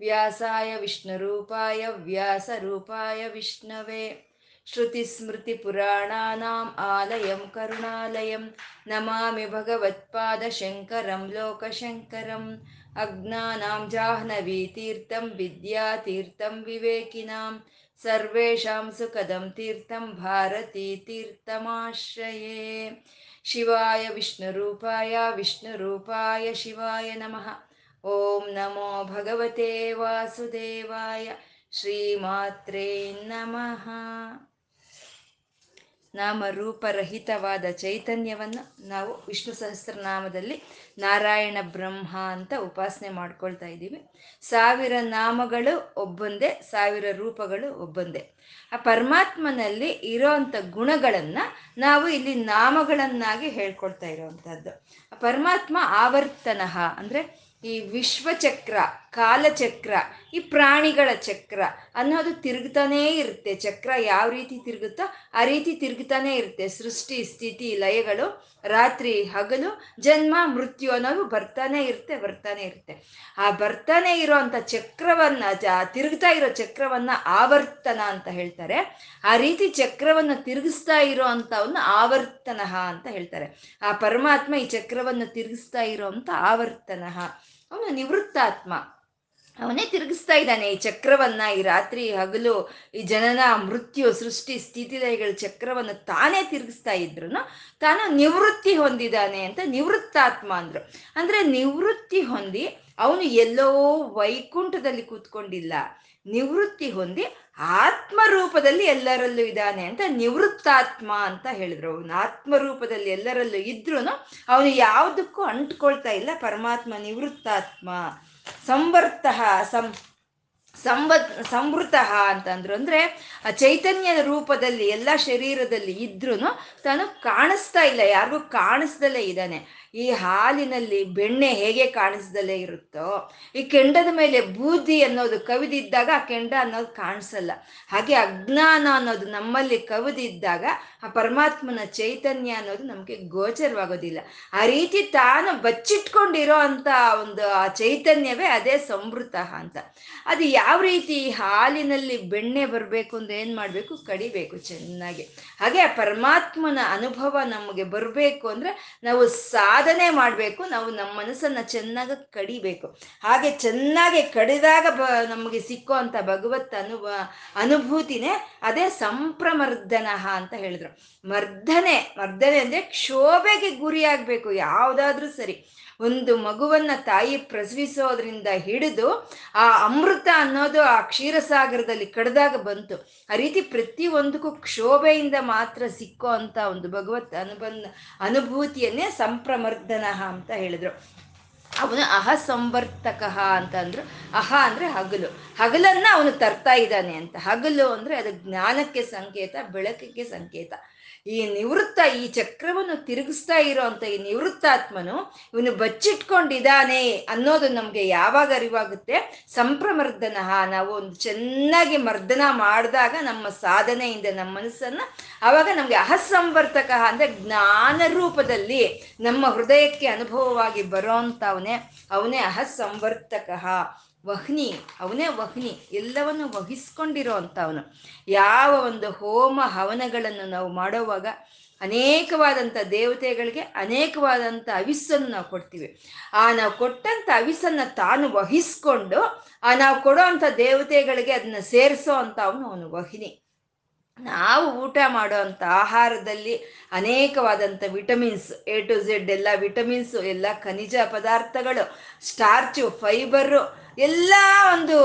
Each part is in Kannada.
ವ್ಯಾಸಾಯ ವಿಷ್ಣುರೂಪಾಯ ವ್ಯಾಸರೂಪಾಯ ವಿಷ್ಣವೇ श्रुतिस्मृतिपुराणानाम् आलयं करुणालयं नमामि भगवत्पादशङ्करं लोकशङ्करम् अज्ञानां जाह्नवीतीर्थं विद्यातीर्थं विवेकिनां सर्वेषां सुखदं तीर्थं भारतीतीर्थमाश्रये शिवाय विष्णुरूपाय विष्णुरूपाय शिवाय नमः ಓಂ ನಮೋ ಭಗವತೆ ವಾಸುದೇವಾಯ ಶ್ರೀಮಾತ್ರೇ ನಮಃ ನಾಮ ರೂಪರಹಿತವಾದ ಚೈತನ್ಯವನ್ನು ನಾವು ವಿಷ್ಣು ಸಹಸ್ರನಾಮದಲ್ಲಿ ನಾರಾಯಣ ಬ್ರಹ್ಮ ಅಂತ ಉಪಾಸನೆ ಮಾಡ್ಕೊಳ್ತಾ ಇದ್ದೀವಿ. ಸಾವಿರ ನಾಮಗಳು ಒಬ್ಬೊಂದೇ, ಸಾವಿರ ರೂಪಗಳು ಒಬ್ಬೊಂದೇ. ಆ ಪರಮಾತ್ಮನಲ್ಲಿ ಇರೋವಂಥ ಗುಣಗಳನ್ನು ನಾವು ಇಲ್ಲಿ ನಾಮಗಳನ್ನಾಗಿ ಹೇಳ್ಕೊಳ್ತಾ ಇರೋವಂಥದ್ದು ಪರಮಾತ್ಮ ಆವರ್ತನಃ ಅಂದರೆ ಈ ವಿಶ್ವಚಕ್ರ ಕಾಲಚಕ್ರ, ಈ ಪ್ರಾಣಿಗಳ ಚಕ್ರ ಅನ್ನೋದು ತಿರುಗ್ತಾನೇ ಇರುತ್ತೆ. ಚಕ್ರ ಯಾವ ರೀತಿ ತಿರುಗುತ್ತೋ ಆ ರೀತಿ ತಿರುಗ್ತಾನೆ ಇರುತ್ತೆ. ಸೃಷ್ಟಿ, ಸ್ಥಿತಿ, ಲಯಗಳು, ರಾತ್ರಿ, ಹಗಲು, ಜನ್ಮ, ಮೃತ್ಯು ಅನ್ನೋದು ಬರ್ತಾನೆ ಇರುತ್ತೆ ಬರ್ತಾನೆ ಇರುತ್ತೆ. ಆ ಬರ್ತಾನೆ ಇರೋ ಅಂಥ ಚಕ್ರವನ್ನ ತಿರುಗ್ತಾ ಇರೋ ಚಕ್ರವನ್ನ ಆವರ್ತನ ಅಂತ ಹೇಳ್ತಾರೆ. ಆ ರೀತಿ ಚಕ್ರವನ್ನು ತಿರುಗಿಸ್ತಾ ಇರೋ ಅಂಥವನ್ನ ಆವರ್ತನ ಅಂತ ಹೇಳ್ತಾರೆ. ಆ ಪರಮಾತ್ಮ ಈ ಚಕ್ರವನ್ನು ತಿರುಗಿಸ್ತಾ ಇರೋ ಅಂತ ಆವರ್ತನ. ಅವನು ನಿವೃತ್ತಾತ್ಮ. ಅವನೇ ತಿರುಗಿಸ್ತಾ ಇದ್ದಾನೆ. ಈ ಚಕ್ರವನ್ನ, ಈ ರಾತ್ರಿ ಹಗಲು, ಈ ಜನನ, ಮೃತ್ಯು, ಸೃಷ್ಟಿ ಸ್ಥಿತಿಲಯಗಳ ಚಕ್ರವನ್ನು ತಾನೇ ತಿರುಗಿಸ್ತಾ ಇದ್ರು ತಾನು ನಿವೃತ್ತಿ ಹೊಂದಿದ್ದಾನೆ ಅಂತ ನಿವೃತ್ತಾತ್ಮ ಅಂದ್ರು. ಅಂದ್ರೆ ನಿವೃತ್ತಿ ಹೊಂದಿ ಅವನು ಎಲ್ಲೋ ವೈಕುಂಠದಲ್ಲಿ ಕೂತ್ಕೊಂಡಿಲ್ಲ. ನಿವೃತ್ತಿ ಹೊಂದಿ ಆತ್ಮ ರೂಪದಲ್ಲಿ ಎಲ್ಲರಲ್ಲೂ ಇದ್ದಾನೆ ಅಂತ ನಿವೃತ್ತಾತ್ಮ ಅಂತ ಹೇಳಿದ್ರು. ಅವನು ಆತ್ಮ ರೂಪದಲ್ಲಿ ಎಲ್ಲರಲ್ಲೂ ಇದ್ರೂ ಅವನು ಯಾವುದಕ್ಕೂ ಅಂಟ್ಕೊಳ್ತಾ ಇಲ್ಲ. ಪರಮಾತ್ಮ ನಿವೃತ್ತಾತ್ಮ. ಸಂವರ್ತ, ಸಂ, ಸಂವ, ಸಂವೃತ ಅಂತಂದ್ರು. ಅಂದ್ರೆ ಆ ಚೈತನ್ಯದ ರೂಪದಲ್ಲಿ, ಎಲ್ಲ ಶರೀರದಲ್ಲಿ ಇದ್ರೂ ತಾನು ಕಾಣಿಸ್ತಾ ಇಲ್ಲ, ಯಾರಿಗೂ ಕಾಣಿಸ್ದಲೇ ಇದ್ದಾನೆ. ಈ ಹಾಲಿನಲ್ಲಿ ಬೆಣ್ಣೆ ಹೇಗೆ ಕಾಣಿಸ್ದಲೇ ಇರುತ್ತೋ, ಈ ಕೆಂಡದ ಮೇಲೆ ಬೂದಿ ಅನ್ನೋದು ಕವಿದಿದ್ದಾಗ ಆ ಕೆಂಡ ಅನ್ನೋದು ಕಾಣಿಸಲ್ಲ. ಹಾಗೆ ಅಜ್ಞಾನ ಅನ್ನೋದು ನಮ್ಮಲ್ಲಿ ಕವಿದಿದ್ದಾಗ ಆ ಪರಮಾತ್ಮನ ಚೈತನ್ಯ ಅನ್ನೋದು ನಮಗೆ ಗೋಚರವಾಗೋದಿಲ್ಲ. ಆ ರೀತಿ ತಾನು ಬಚ್ಚಿಟ್ಕೊಂಡಿರೋ ಅಂತ ಒಂದು ಆ ಚೈತನ್ಯವೇ ಅದೇ ಸಂವೃತ ಅಂತ. ಅದು ಯಾವ ರೀತಿ ಹಾಲಿನಲ್ಲಿ ಬೆಣ್ಣೆ ಬರಬೇಕು ಅಂದ್ರೆ ಏನು ಮಾಡಬೇಕು? ಕಡಿಬೇಕು ಚೆನ್ನಾಗಿ. ಹಾಗೆ ಆ ಪರಮಾತ್ಮನ ಅನುಭವ ನಮಗೆ ಬರಬೇಕು ಅಂದ್ರೆ ನಾವು ಸಾಧನೆ ಮಾಡಬೇಕು, ನಾವು ನಮ್ಮ ಮನಸ್ಸನ್ನ ಚೆನ್ನಾಗಿ ಕಡಿಬೇಕು. ಹಾಗೆ ಚೆನ್ನಾಗಿ ಕಡಿದಾಗ ಬ, ನಮಗೆ ಸಿಕ್ಕೋ ಅಂತ ಭಗವತ್ ಅನುಭವ ಅನುಭೂತಿನೇ ಅದೇ ಸಂಪ್ರಮರ್ಧನಃ ಅಂತ ಹೇಳಿದ್ರು. ಮರ್ದನೆ ಮರ್ದನೆ ಅಂದ್ರೆ ಕ್ಷೋಭೆಗೆ ಗುರಿಯಾಗಬೇಕು, ಯಾವುದಾದ್ರೂ ಸರಿ. ಒಂದು ಮಗುವನ್ನ ತಾಯಿ ಪ್ರಸವಿಸೋದ್ರಿಂದ ಹಿಡಿದು ಆ ಅಮೃತ ಅನ್ನೋದು ಆ ಕ್ಷೀರಸಾಗರದಲ್ಲಿ ಕಡ್ದಾಗ ಬಂತು. ಆ ರೀತಿ ಪ್ರತಿಯೊಂದಕ್ಕೂ ಕ್ಷೋಭೆಯಿಂದ ಮಾತ್ರ ಸಿಕ್ಕೋ ಅಂತ ಒಂದು ಭಗವತ್ ಅನುಬಂಧ, ಅನುಭೂತಿಯನ್ನೇ ಸಂಪ್ರಮರ್ದನ ಅಂತ ಹೇಳಿದ್ರು. ಅವನು ಅಹ ಸಂವರ್ತಕ ಅಂತ ಅಂದ್ರು. ಅಹ ಅಂದ್ರೆ ಹಗಲು. ಹಗಲನ್ನ ಅವನು ತರ್ತಾ ಇದ್ದಾನೆ ಅಂತ. ಹಗಲು ಅಂದ್ರೆ ಅದು ಜ್ಞಾನಕ್ಕೆ ಸಂಕೇತ, ಬೆಳಕಿಗೆ ಸಂಕೇತ. ಈ ನಿವೃತ್ತ ಈ ಚಕ್ರವನ್ನು ತಿರುಗಿಸ್ತಾ ಇರೋ ಅಂತ ಈ ನಿವೃತ್ತಾತ್ಮನು ಇವನು ಬಚ್ಚಿಟ್ಕೊಂಡಿದ್ದಾನೆ ಅನ್ನೋದು ನಮ್ಗೆ ಯಾವಾಗ ಅರಿವಾಗುತ್ತೆ? ಸಂಪ್ರಮರ್ದನ ನಾವು ಒಂದು ಚೆನ್ನಾಗಿ ಮರ್ದನ ಮಾಡಿದಾಗ ನಮ್ಮ ಸಾಧನೆಯಿಂದ, ನಮ್ಮ ಮನಸ್ಸನ್ನ ಆವಾಗ ನಮ್ಗೆ ಅಹಸಂವರ್ತಕ ಅಂದ್ರೆ ಜ್ಞಾನ ರೂಪದಲ್ಲಿ ನಮ್ಮ ಹೃದಯಕ್ಕೆ ಅನುಭವವಾಗಿ ಬರೋಂತವನೇ ಅವನೇ ಅಹಸಂವರ್ತಕ ವಹ್ನಿ, ಅವನೇ ವಹ್ನಿ, ಎಲ್ಲವನ್ನು ವಹಿಸ್ಕೊಂಡಿರೋ ಅವನು ಯಾವ ಒಂದು ಹೋಮ ಹವನಗಳನ್ನು ನಾವು ಮಾಡುವಾಗ ಅನೇಕವಾದಂಥ ದೇವತೆಗಳಿಗೆ ಅನೇಕವಾದಂಥ ಅವಿಸ್ಸನ್ನು ನಾವು ಕೊಡ್ತೀವಿ. ಆ ನಾವು ಕೊಟ್ಟಂಥ ಅವಿಸನ್ನು ತಾನು ವಹಿಸ್ಕೊಂಡು, ಆ ನಾವು ಕೊಡೋ ಅಂಥ ದೇವತೆಗಳಿಗೆ ಅದನ್ನ ಸೇರಿಸೋ ಅಂತ ಅವನು ಅವನು ವಹಿನಿ. ನಾವು ಊಟ ಮಾಡೋ ಅಂಥ ಆಹಾರದಲ್ಲಿ ಅನೇಕವಾದಂಥ ವಿಟಮಿನ್ಸ್, ಎ ಟು ಝೆಡ್ ಎಲ್ಲ ವಿಟಮಿನ್ಸು, ಎಲ್ಲ ಖನಿಜ ಪದಾರ್ಥಗಳು, ಸ್ಟಾರ್ಚು, ಫೈಬರು ಎಲ್ಲ ಒಂದು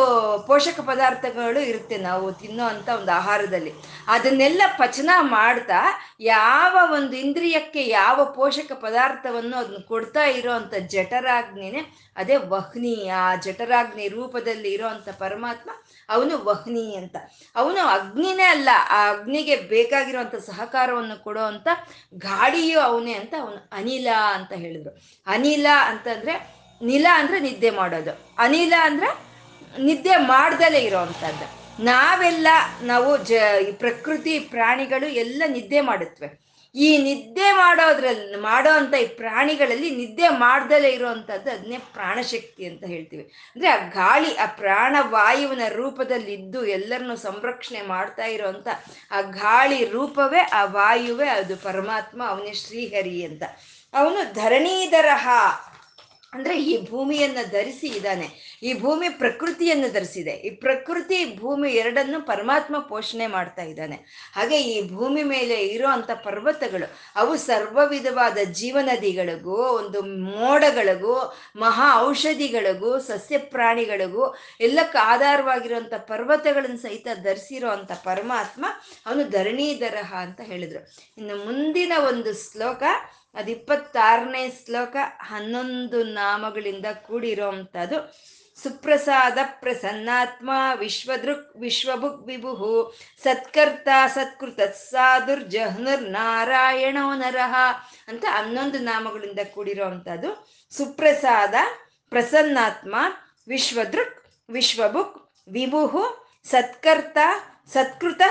ಪೋಷಕ ಪದಾರ್ಥಗಳು ಇರುತ್ತೆ ನಾವು ತಿನ್ನೋ ಅಂತ ಒಂದು ಆಹಾರದಲ್ಲಿ. ಅದನ್ನೆಲ್ಲ ಪಚನ ಮಾಡ್ತಾ ಯಾವ ಒಂದು ಇಂದ್ರಿಯಕ್ಕೆ ಯಾವ ಪೋಷಕ ಪದಾರ್ಥವನ್ನು ಅದನ್ನ ಕೊಡ್ತಾ ಇರೋ ಅಂತ ಜಠರಾಗ್ನಿನೇ, ಅದೇ ವಹ್ನಿ ಆ ಜಠರಾಗ್ನಿ ರೂಪದಲ್ಲಿ ಇರೋ ಪರಮಾತ್ಮ ಅವನು ವಹ್ನಿ ಅಂತ. ಅವನು ಅಗ್ನಿನೇ ಅಲ್ಲ, ಆ ಅಗ್ನಿಗೆ ಬೇಕಾಗಿರುವಂಥ ಸಹಕಾರವನ್ನು ಕೊಡೋ ಅಂತ ಗಾಳಿಯು ಅವನೇ ಅಂತ ಅವನು ಅನಿಲ ಅಂತ ಹೇಳಿದ್ರು. ಅನಿಲ ಅಂತಂದ್ರೆ ನಿಲ ಅಂದ್ರೆ ನಿದ್ದೆ ಮಾಡೋದು. ಅನಿಲ ಅಂದ್ರೆ ನಿದ್ದೆ ಮಾಡ್ದಲೇ ಇರೋವಂಥದ್ದು. ನಾವೆಲ್ಲ ನಾವು ಜ ಪ್ರಕೃತಿ ಪ್ರಾಣಿಗಳು ಎಲ್ಲ ನಿದ್ದೆ ಮಾಡುತ್ತವೆ. ಈ ನಿದ್ದೆ ಮಾಡೋದ್ರಲ್ಲಿ ಮಾಡೋ ಅಂತ ಈ ಪ್ರಾಣಿಗಳಲ್ಲಿ ನಿದ್ದೆ ಮಾಡ್ದಲೇ ಇರುವಂಥದ್ದು ಅದನ್ನೇ ಪ್ರಾಣಶಕ್ತಿ ಅಂತ ಹೇಳ್ತೀವಿ. ಅಂದ್ರೆ ಆ ಗಾಳಿ, ಆ ಪ್ರಾಣವಾಯುವಿನ ರೂಪದಲ್ಲಿ ಇದ್ದು ಎಲ್ಲರನ್ನು ಸಂರಕ್ಷಣೆ ಮಾಡ್ತಾ ಇರೋವಂಥ ಆ ಗಾಳಿ ರೂಪವೇ, ಆ ವಾಯುವೇ, ಅದು ಪರಮಾತ್ಮ, ಅವನೇ ಶ್ರೀಹರಿ ಅಂತ. ಅವನು ಧರಣೀಧರಹ. ಅಂದ್ರೆ ಈ ಭೂಮಿಯನ್ನ ಧರಿಸಿ ಇದ್ದಾನೆ. ಈ ಭೂಮಿ ಪ್ರಕೃತಿಯನ್ನು ಧರಿಸಿದೆ. ಈ ಪ್ರಕೃತಿ ಭೂಮಿ ಎರಡನ್ನು ಪರಮಾತ್ಮ ಪೋಷಣೆ ಮಾಡ್ತಾ ಇದ್ದಾನೆ. ಹಾಗೆ ಈ ಭೂಮಿ ಮೇಲೆ ಇರೋ ಅಂತ ಪರ್ವತಗಳು, ಅವು ಸರ್ವ ವಿಧವಾದ ಜೀವನದಿಗಳಿಗೂ, ಒಂದು ಮೋಡಗಳಿಗೂ, ಮಹಾ ಔಷಧಿಗಳಿಗೂ, ಸಸ್ಯ ಪ್ರಾಣಿಗಳಿಗೂ, ಎಲ್ಲಕ್ಕೆ ಆಧಾರವಾಗಿರುವಂಥ ಪರ್ವತಗಳನ್ನು ಸಹಿತ ಧರಿಸಿರೋ ಅಂತ ಪರಮಾತ್ಮ ಅವನು ಧರಣೀಧರಹ ಅಂತ ಹೇಳಿದ್ರು. ಇನ್ನು ಮುಂದಿನ ಒಂದು ಶ್ಲೋಕ ಅದು ಇಪ್ಪತ್ತಾರನೇ ಶ್ಲೋಕ ಹನ್ನೊಂದು ನಾಮಗಳಿಂದ ಕೂಡಿರೋಂಥದ್ದು ಸುಪ್ರಸಾದ ಪ್ರಸನ್ನಾತ್ಮ ವಿಶ್ವದೃಕ್ ವಿಶ್ವಭುಕ್ ವಿಭು ಸತ್ಕರ್ತ ಸತ್ಕೃತ ಸಾಧುರ್ ಜಹ್ನುರ್ ನಾರಾಯಣೋ ನರಹ ಅಂತ ಹನ್ನೊಂದು ನಾಮಗಳಿಂದ ಕೂಡಿರೋವಂಥದ್ದು ಸುಪ್ರಸಾದ ಪ್ರಸನ್ನಾತ್ಮ ವಿಶ್ವದೃಕ್ ವಿಶ್ವಭುಕ್ ವಿಭು ಸತ್ಕರ್ತ ಸತ್ಕೃತ